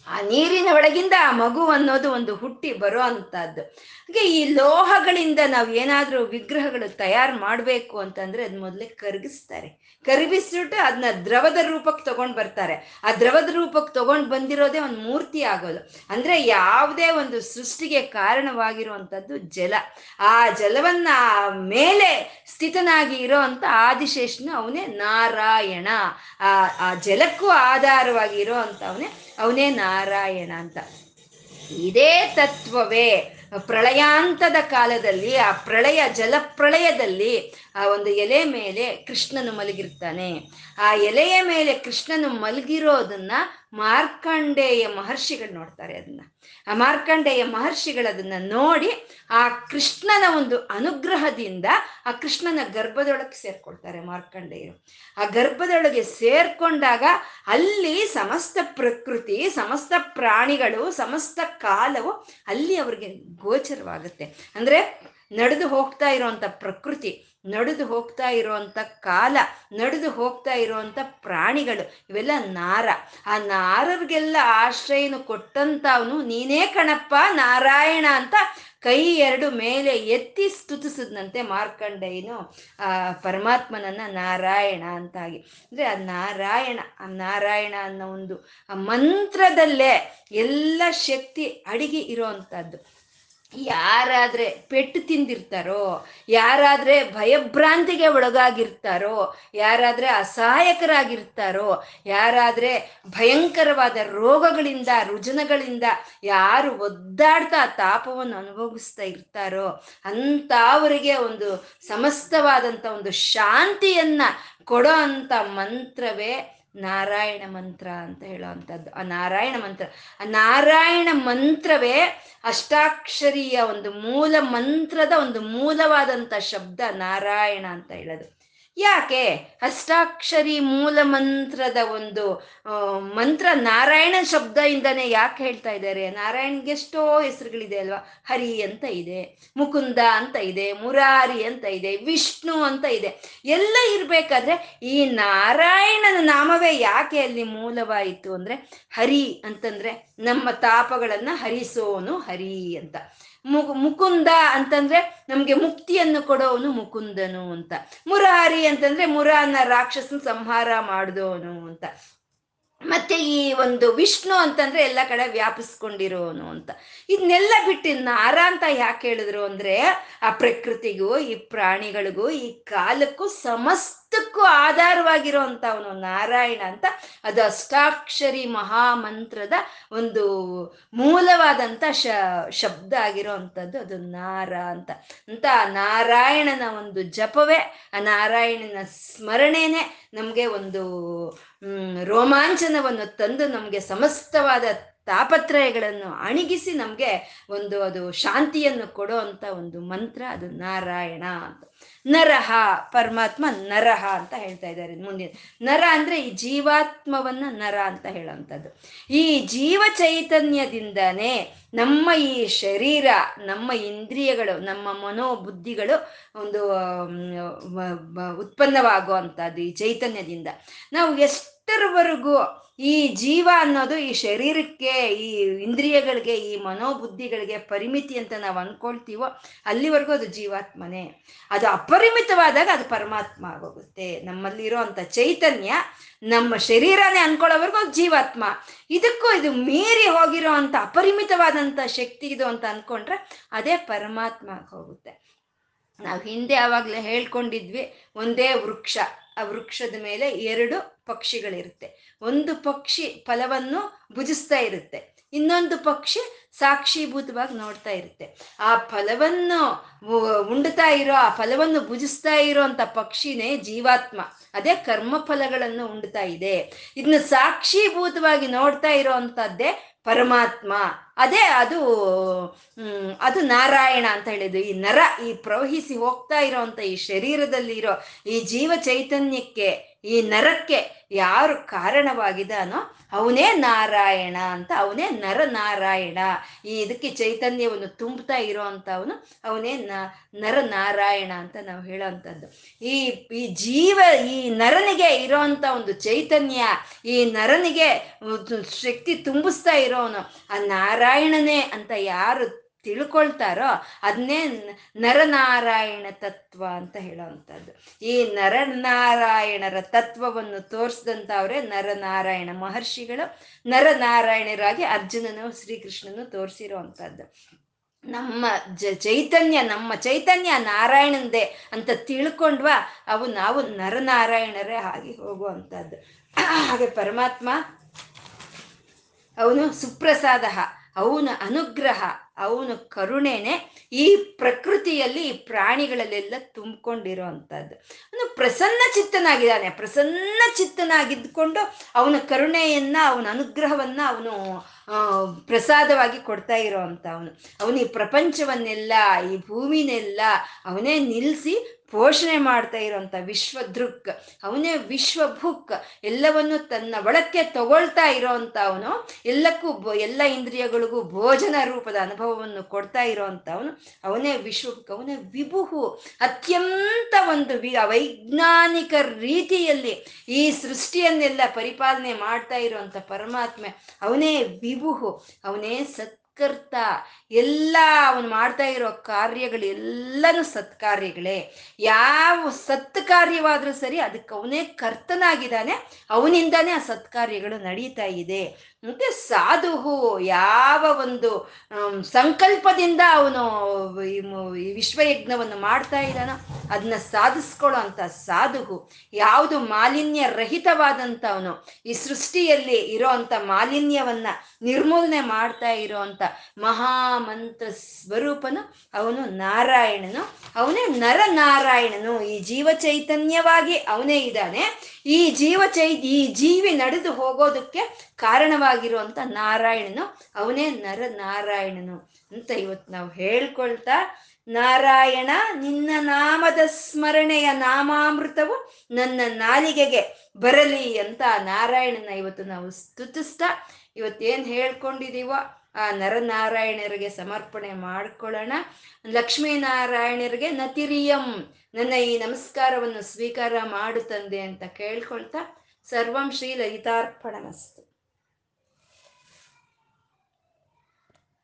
ಆ ನೀರಿನ ಒಳಗಿಂದ ಆ ಮಗು ಅನ್ನೋದು ಒಂದು ಹುಟ್ಟಿ ಬರೋ ಅಂಥದ್ದು. ಹಾಗೆ ಈ ಲೋಹಗಳಿಂದ ನಾವು ಏನಾದರೂ ವಿಗ್ರಹಗಳು ತಯಾರು ಮಾಡಬೇಕು ಅಂತಂದ್ರೆ ಅದು ಮೊದಲೇ ಕರಗಿಸ್ತಾರೆ. ಕರಗಿಸ್ಬಿಟ್ಟು ಅದನ್ನ ದ್ರವದ ರೂಪಕ್ಕೆ ತಗೊಂಡ್ ಬರ್ತಾರೆ. ಆ ದ್ರವದ ರೂಪಕ್ಕೆ ತಗೊಂಡ್ ಬಂದಿರೋದೇ ಒಂದು ಮೂರ್ತಿ ಆಗೋದು. ಅಂದ್ರೆ ಯಾವುದೇ ಒಂದು ಸೃಷ್ಟಿಗೆ ಕಾರಣವಾಗಿರುವಂಥದ್ದು ಜಲ. ಆ ಜಲವನ್ನ ಮೇಲೆ ಸ್ಥಿತನಾಗಿ ಇರೋ ಅಂತ ಆದಿಶೇಷನು ಅವನೇ ನಾರಾಯಣ. ಆ ಆ ಜಲಕ್ಕೂ ಆಧಾರವಾಗಿ ಅಂತ ಅವನೇ ಅವನೇ ನಾರಾಯಣ ಅಂತ. ಇದೇ ತತ್ವವೇ. ಪ್ರಳಯಾಂತದ ಕಾಲದಲ್ಲಿ, ಆ ಪ್ರಳಯ, ಜಲಪ್ರಳಯದಲ್ಲಿ, ಆ, ಒಂದು ಎಲೆ ಮೇಲೆ ಕೃಷ್ಣನು ಮಲಗಿರ್ತಾನೆ. ಆ ಎಲೆಯ ಮೇಲೆ ಕೃಷ್ಣನು ಮಲಗಿರೋದನ್ನ ಮಾರ್ಕಂಡೇಯ ಮಹರ್ಷಿಗಳು ನೋಡ್ತಾರೆ ಅದನ್ನ. ಆ ಮಾರ್ಕಂಡೇಯ ಮಹರ್ಷಿಗಳು ಅದನ್ನ ನೋಡಿ ಆ ಕೃಷ್ಣನ ಒಂದು ಅನುಗ್ರಹದಿಂದ ಆ ಕೃಷ್ಣನ ಗರ್ಭದೊಳಗೆ ಸೇರ್ಕೊಳ್ತಾರೆ ಮಾರ್ಕಂಡೇಯರು ಆ ಗರ್ಭದೊಳಗೆ ಸೇರ್ಕೊಂಡಾಗ ಅಲ್ಲಿ ಸಮಸ್ತ ಪ್ರಕೃತಿ, ಸಮಸ್ತ ಪ್ರಾಣಿಗಳು, ಸಮಸ್ತ ಕಾಲವು ಅಲ್ಲಿ ಅವ್ರಿಗೆ ಗೋಚರವಾಗುತ್ತೆ. ಅಂದ್ರೆ ನಡೆದು ಹೋಗ್ತಾ ಇರುವಂತ ಪ್ರಕೃತಿ ನಡೆದು ಹೋಗ್ತಾ ಇರುವಂತ ಕಾಲ, ನಡೆದು ಹೋಗ್ತಾ ಇರುವಂತ ಪ್ರಾಣಿಗಳು, ಇವೆಲ್ಲ ನಾರ. ಆ ನಾರರಿಗೆಲ್ಲ ಆಶ್ರಯನು ಕೊಟ್ಟಂತವನು ನೀನೇ ಕಣಪ್ಪ, ನಾರಾಯಣ ಅಂತ ಕೈ ಎರಡು ಮೇಲೆ ಎತ್ತಿ ಸ್ತುತಿಸಿದ್ನಂತೆ ಮಾರ್ಕಂಡೇಯನು, ಆ ಪರಮಾತ್ಮನನ್ನ ನಾರಾಯಣ ಅಂತಾಗಿ. ಅಂದ್ರೆ ಆ ನಾರಾಯಣ ಆ ನಾರಾಯಣ ಅನ್ನೋ ಒಂದು ಆ ಮಂತ್ರದಲ್ಲೇ ಎಲ್ಲ ಶಕ್ತಿ ಅಡಿಗೆ ಇರೋವಂಥದ್ದು ಯಾರಾದ್ರೆ ಪೆಟ್ಟು ತಿಂದಿರ್ತಾರೋ, ಯಾರಾದ್ರೆ ಭಯಭ್ರಾಂತಿಗೆ ಒಳಗಾಗಿರ್ತಾರೋ, ಯಾರಾದ್ರೆ ಅಸಹಾಯಕರಾಗಿರ್ತಾರೋ, ಯಾರಾದ್ರೆ ಭಯಂಕರವಾದ ರೋಗಗಳಿಂದ, ರುಜನಗಳಿಂದ ಯಾರು ಒದ್ದಾಡ್ತಾ ತಾಪವನ್ನು ಅನುಭವಿಸ್ತಾ ಇರ್ತಾರೋ, ಅಂಥವರಿಗೆ ಒಂದು ಸಮಸ್ತವಾದಂಥ ಒಂದು ಶಾಂತಿಯನ್ನ ಕೊಡೋ ಅಂಥ ಮಂತ್ರವೇ ನಾರಾಯಣ ಮಂತ್ರ ಅಂತ ಹೇಳುವಂಥದ್ದು. ಆ ನಾರಾಯಣ ಮಂತ್ರ, ಆ ನಾರಾಯಣ ಮಂತ್ರವೇ ಅಷ್ಟಾಕ್ಷರಿಯ ಒಂದು ಮೂಲ ಮಂತ್ರದ ಒಂದು ಮೂಲವಾದಂಥ ಶಬ್ದ ನಾರಾಯಣ ಅಂತ ಹೇಳೋದು. ಯಾಕೆ? ಅಷ್ಟಾಕ್ಷರಿ ಮೂಲ ಮಂತ್ರದ ಒಂದು ಮಂತ್ರ ನಾರಾಯಣ ಶಬ್ದದಿಂದನೇ ಯಾಕೆ ಹೇಳ್ತಾ ಇದ್ದಾರೆ? ನಾರಾಯಣ್ಗೆ ಎಷ್ಟೋ ಹೆಸರುಗಳಿದೆ ಅಲ್ವಾ? ಹರಿ ಅಂತ ಇದೆ, ಮುಕುಂದ ಅಂತ ಇದೆ, ಮುರಾರಿ ಅಂತ ಇದೆ, ವಿಷ್ಣು ಅಂತ ಇದೆ. ಎಲ್ಲ ಇರಬೇಕಾದ್ರೆ ಈ ನಾರಾಯಣನ ನಾಮವೇ ಯಾಕೆ ಅಲ್ಲಿ ಮೂಲವಾಯಿತು ಅಂದ್ರೆ, ಹರಿ ಅಂತಂದ್ರೆ ನಮ್ಮ ತಾಪಗಳನ್ನ ಹರಿಸೋನು ಹರಿ ಅಂತ. ಮುಕುಂದ ಅಂತಂದ್ರೆ ನಮ್ಗೆ ಮುಕ್ತಿಯನ್ನು ಕೊಡೋವನು ಮುಕುಂದನು ಅಂತ. ಮುರಾರಿ ಅಂತಂದ್ರೆ ಮುರಾನ ರಾಕ್ಷಸನ ಸಂಹಾರ ಮಾಡಿದವನು ಅಂತ. ಮತ್ತೆ ಈ ಒಂದು ವಿಷ್ಣು ಅಂತಂದ್ರೆ ಎಲ್ಲ ಕಡೆ ವ್ಯಾಪಿಸ್ಕೊಂಡಿರೋನು ಅಂತ. ಇದನ್ನೆಲ್ಲ ಬಿಟ್ಟು ನಾರ ಅಂತ ಯಾಕೆ ಹೇಳಿದ್ರು ಅಂದ್ರೆ ಆ ಪ್ರಕೃತಿಗೂ, ಈ ಪ್ರಾಣಿಗಳಿಗೂ, ಈ ಕಾಲಕ್ಕೂ ಸಮಸ್ತಕ್ಕೂ ಆಧಾರವಾಗಿರುವಂತ ಅವನು ನಾರಾಯಣ ಅಂತ. ಅದು ಅಷ್ಟಾಕ್ಷರಿ ಮಹಾಮಂತ್ರದ ಒಂದು ಮೂಲವಾದಂಥ ಶ, ಶಬ್ದ ಆಗಿರೋವಂಥದ್ದು ಅದು ನಾರ ಅಂತ. ಅಂತ ನಾರಾಯಣನ ಒಂದು ಜಪವೇ, ಆ ನಾರಾಯಣನ ಸ್ಮರಣೆನೆ ನಮಗೆ ಒಂದು ರೋಮಾಂಚನವನ್ನು ತಂದು ನಮಗೆ ಸಮಸ್ತವಾದ ತಾಪತ್ರಯಗಳನ್ನು ಅಣಿಗಿಸಿ ನಮಗೆ ಒಂದು ಅದು ಶಾಂತಿಯನ್ನು ಕೊಡೋ ಅಂತ ಒಂದು ಮಂತ್ರ, ಅದು ನಾರಾಯಣ ಅಂತ. ನರಹ, ಪರಮಾತ್ಮ ನರಹ ಅಂತ ಹೇಳ್ತಾ ಇದ್ದಾರೆ ಮುಂದಿನ. ನರ ಅಂದ್ರೆ ಈ ಜೀವಾತ್ಮವನ್ನ ನರ ಅಂತ ಹೇಳೋವಂಥದ್ದು. ಈ ಜೀವ ಚೈತನ್ಯದಿಂದನೇ ನಮ್ಮ ಈ ಶರೀರ, ನಮ್ಮ ಇಂದ್ರಿಯಗಳು, ನಮ್ಮ ಮನೋಬುದ್ಧಿಗಳು ಒಂದು ಉತ್ಪನ್ನವಾಗುವಂಥದ್ದು ಈ ಚೈತನ್ಯದಿಂದ. ನಾವು ಎಷ್ಟರವರೆಗೂ ಈ ಜೀವ ಅನ್ನೋದು ಈ ಶರೀರಕ್ಕೆ, ಈ ಇಂದ್ರಿಯಗಳಿಗೆ, ಈ ಮನೋಬುದ್ಧಿಗಳಿಗೆ ಪರಿಮಿತಿ ಅಂತ ನಾವು ಅನ್ಕೊಳ್ತೀವೋ ಅಲ್ಲಿವರೆಗೂ ಅದು ಜೀವಾತ್ಮನೇ. ಅದು ಅಪರಿಮಿತವಾದಾಗ ಅದು ಪರಮಾತ್ಮ ಆಗೋಗುತ್ತೆ. ನಮ್ಮಲ್ಲಿರೋ ಅಂಥ ಚೈತನ್ಯ ನಮ್ಮ ಶರೀರನೇ ಅನ್ಕೊಳ್ಳೋವರೆಗೂ ಅದು ಜೀವಾತ್ಮ. ಇದಕ್ಕೂ ಇದು ಮೀರಿ ಹೋಗಿರೋ ಅಂಥ ಅಪರಿಮಿತವಾದಂಥ ಶಕ್ತಿ ಇದು ಅಂತ ಅನ್ಕೊಂಡ್ರೆ ಅದೇ ಪರಮಾತ್ಮ ಹೋಗುತ್ತೆ ನಾವು ಹಿಂದೆ ಆವಾಗಲೇ ಹೇಳ್ಕೊಂಡಿದ್ವಿ, ಒಂದೇ ವೃಕ್ಷ. ಆ ವೃಕ್ಷದ ಮೇಲೆ ಎರಡು ಪಕ್ಷಿಗಳಿರುತ್ತೆ. ಒಂದು ಪಕ್ಷಿ ಫಲವನ್ನು ಭುಜಿಸ್ತಾ ಇರುತ್ತೆ. ಇನ್ನೊಂದು ಪಕ್ಷಿ ಸಾಕ್ಷೀಭೂತವಾಗಿ ನೋಡ್ತಾ ಇರುತ್ತೆ. ಆ ಫಲವನ್ನು ಉಂಡ್ತಾ ಇರೋ, ಆ ಫಲವನ್ನು ಭುಜಿಸ್ತಾ ಇರೋ ಅಂತ ಪಕ್ಷಿನೇ ಜೀವಾತ್ಮ. ಅದೇ ಕರ್ಮ ಫಲಗಳನ್ನು ಉಂಡ್ತಾ ಇದೆ. ಇದನ್ನ ಸಾಕ್ಷೀಭೂತವಾಗಿ ನೋಡ್ತಾ ಇರೋ ಅಂತದ್ದೇ ಪರಮಾತ್ಮ. ಅದೇ ಅದು ಅದು ನಾರಾಯಣ ಅಂತ ಹೇಳಿದ್ದು. ಈ ನರ, ಈ ಪ್ರವಹಿಸಿ ಹೋಗ್ತಾ ಇರೋವಂಥ ಈ ಶರೀರದಲ್ಲಿ ಇರೋ ಈ ಜೀವ ಚೈತನ್ಯಕ್ಕೆ, ಈ ನರಕ್ಕೆ ಯಾರು ಕಾರಣವಾಗಿದಾನೋ ಅವನೇ ನಾರಾಯಣ ಅಂತ, ಅವನೇ ನರ ನಾರಾಯಣ. ಈ ಇದಕ್ಕೆ ಚೈತನ್ಯವನ್ನು ತುಂಬುತ್ತಾ ಇರೋ ಅವನು ಅವನೇ ನ ನರನಾರಾಯಣ ಅಂತ ನಾವು ಹೇಳೋವಂಥದ್ದು ಈ ಈ ಜೀವ, ಈ ನರನಿಗೆ ಇರೋವಂಥ ಒಂದು ಚೈತನ್ಯ, ಈ ನರನಿಗೆ ಶಕ್ತಿ ತುಂಬಿಸ್ತಾ ಇರೋನು ಆ ನಾರಾಯಣನೇ ಅಂತ ಯಾರು ತಿಳ್ಕೊಳ್ತಾರೋ ಅದನ್ನೇ ನರನಾರಾಯಣ ತತ್ವ ಅಂತ ಹೇಳೋವಂಥದ್ದು. ಈ ನರನಾರಾಯಣರ ತತ್ವವನ್ನು ತೋರಿಸಿದಂಥವ್ರೆ ನರನಾರಾಯಣ ಮಹರ್ಷಿಗಳು. ನರನಾರಾಯಣರಾಗಿ ಅರ್ಜುನನು ಶ್ರೀಕೃಷ್ಣನು ತೋರಿಸಿರೋ ಅಂಥದ್ದು ನಮ್ಮ ಜ ಚೈತನ್ಯ, ನಮ್ಮ ಚೈತನ್ಯ ನಾರಾಯಣಂದೇ ಅಂತ ತಿಳ್ಕೊಂಡ್ವಾ ಅವು ನಾವು ನರನಾರಾಯಣರೇ ಆಗಿ ಹೋಗುವಂಥದ್ದು. ಹಾಗೆ ಪರಮಾತ್ಮ ಅವನು ಸುಪ್ರಸಾದ ಅವನ ಅನುಗ್ರಹ, ಅವನ ಕರುಣೆನೆ ಈ ಪ್ರಕೃತಿಯಲ್ಲಿ ಈ ಪ್ರಾಣಿಗಳಲ್ಲೆಲ್ಲ ತುಂಬಿಕೊಂಡಿರೋ ಅಂಥದ್ದು ಅವನು ಪ್ರಸನ್ನ ಚಿತ್ತನಾಗಿದ್ದಾನೆ. ಪ್ರಸನ್ನ ಚಿತ್ತನಾಗಿದ್ದುಕೊಂಡು ಅವನ ಕರುಣೆಯನ್ನ, ಅವನ ಅನುಗ್ರಹವನ್ನ ಅವನು ಪ್ರಸಾದವಾಗಿ ಕೊಡ್ತಾ ಇರೋ ಅಂತ ಅವನು ಈ ಪ್ರಪಂಚವನ್ನೆಲ್ಲ, ಈ ಭೂಮಿನೆಲ್ಲ ಅವನೇ ನಿಲ್ಲಿಸಿ ಪೋಷಣೆ ಮಾಡ್ತಾ ಇರೋಂಥ ವಿಶ್ವದೃಕ್. ಅವನೇ ವಿಶ್ವಭುಕ್. ಎಲ್ಲವನ್ನು ತನ್ನ ಒಳಕ್ಕೆ ತಗೊಳ್ತಾ ಇರೋವಂಥ ಅವನು. ಎಲ್ಲಕ್ಕೂ ಎಲ್ಲ ಇಂದ್ರಿಯಗಳಿಗೂ ಭೋಜನ ರೂಪದ ಅನುಭವವನ್ನು ಕೊಡ್ತಾ ಇರೋವಂಥ ಅವನು. ಅವನೇ ವಿಶ್ವಭುಕ್, ಅವನೇ ವಿಭುಹು. ಅತ್ಯಂತ ಒಂದು ವಿ ವೈಜ್ಞಾನಿಕ ರೀತಿಯಲ್ಲಿ ಈ ಸೃಷ್ಟಿಯನ್ನೆಲ್ಲ ಪರಿಪಾಲನೆ ಮಾಡ್ತಾ ಇರೋವಂಥ ಪರಮಾತ್ಮೆ ಅವನೇ ವಿಭುಹು ಅವನೇ ಸತ್ಕರ್ತ. ಎಲ್ಲ ಅವನು ಮಾಡ್ತಾ ಇರೋ ಕಾರ್ಯಗಳು ಎಲ್ಲನೂ ಸತ್ಕಾರ್ಯಗಳೇ. ಯಾವ ಸತ್ ಕಾರ್ಯವಾದ್ರೂ ಸರಿ, ಅದಕ್ಕೆ ಅವನೇ ಕರ್ತನಾಗಿದ್ದಾನೆ. ಅವನಿಂದಾನೇ ಆ ಸತ್ಕಾರ್ಯಗಳು ನಡೀತಾ ಇದೆ. ಮತ್ತೆ ಸಾಧುಹು ಯಾವ ಒಂದು ಸಂಕಲ್ಪದಿಂದ ಅವನು ಈ ವಿಶ್ವಯಜ್ಞವನ್ನು ಮಾಡ್ತಾ ಇದ್ದಾನೋ ಅದನ್ನ ಸಾಧಿಸ್ಕೊಳ್ಳೋ ಅಂತ ಸಾಧುಹು, ಯಾವುದು ಮಾಲಿನ್ಯ ರಹಿತವಾದಂಥ ಅವನು, ಈ ಸೃಷ್ಟಿಯಲ್ಲಿ ಇರೋ ಅಂತ ಮಾಲಿನ್ಯವನ್ನ ನಿರ್ಮೂಲನೆ ಮಾಡ್ತಾ ಇರೋ ಅಂತ ಮಹಾಮಂತ್ರ ಸ್ವರೂಪನು ಅವನು ನಾರಾಯಣನು. ಅವನೇ ನರನಾರಾಯಣನು. ಈ ಜೀವ ಚೈತನ್ಯವಾಗಿ ಅವನೇ ಇದ್ದಾನೆ. ಈ ಜೀವ ಚೈ, ಈ ಜೀವಿ ನಡೆದು ಹೋಗೋದಕ್ಕೆ ಕಾರಣವಾಗಿರುವಂತ ನಾರಾಯಣನು. ಅವನೇ ನರ ನಾರಾಯಣನು ಅಂತ ಇವತ್ತು ನಾವು ಹೇಳ್ಕೊಳ್ತಾ, ನಾರಾಯಣ, ನಿನ್ನ ನಾಮದ ಸ್ಮರಣೆಯ ನಾಮಾಮೃತವು ನನ್ನ ನಾಲಿಗೆಗೆ ಬರಲಿ ಅಂತ ನಾರಾಯಣನ ಇವತ್ತು ನಾವು ಸ್ತುತಿಸ್ತಾ, ಇವತ್ತೇನು ಹೇಳ್ಕೊಂಡಿದೀವೋ ಆ ನರನಾರಾಯಣರಿಗೆ ಸಮರ್ಪಣೆ ಮಾಡ್ಕೊಳ್ಳೋಣ. ಲಕ್ಷ್ಮೀನಾರಾಯಣರಿಗೆ ನತಿರಿಯಂ, ನನ್ನ ಈ ನಮಸ್ಕಾರವನ್ನು ಸ್ವೀಕಾರ ಮಾಡು ತಂದೆ ಅಂತ ಕೇಳ್ಕೊಳ್ತಾ ಸರ್ವಂ ಶ್ರೀ ಲಲಿತಾರ್ಪಣಮಸ್ತು.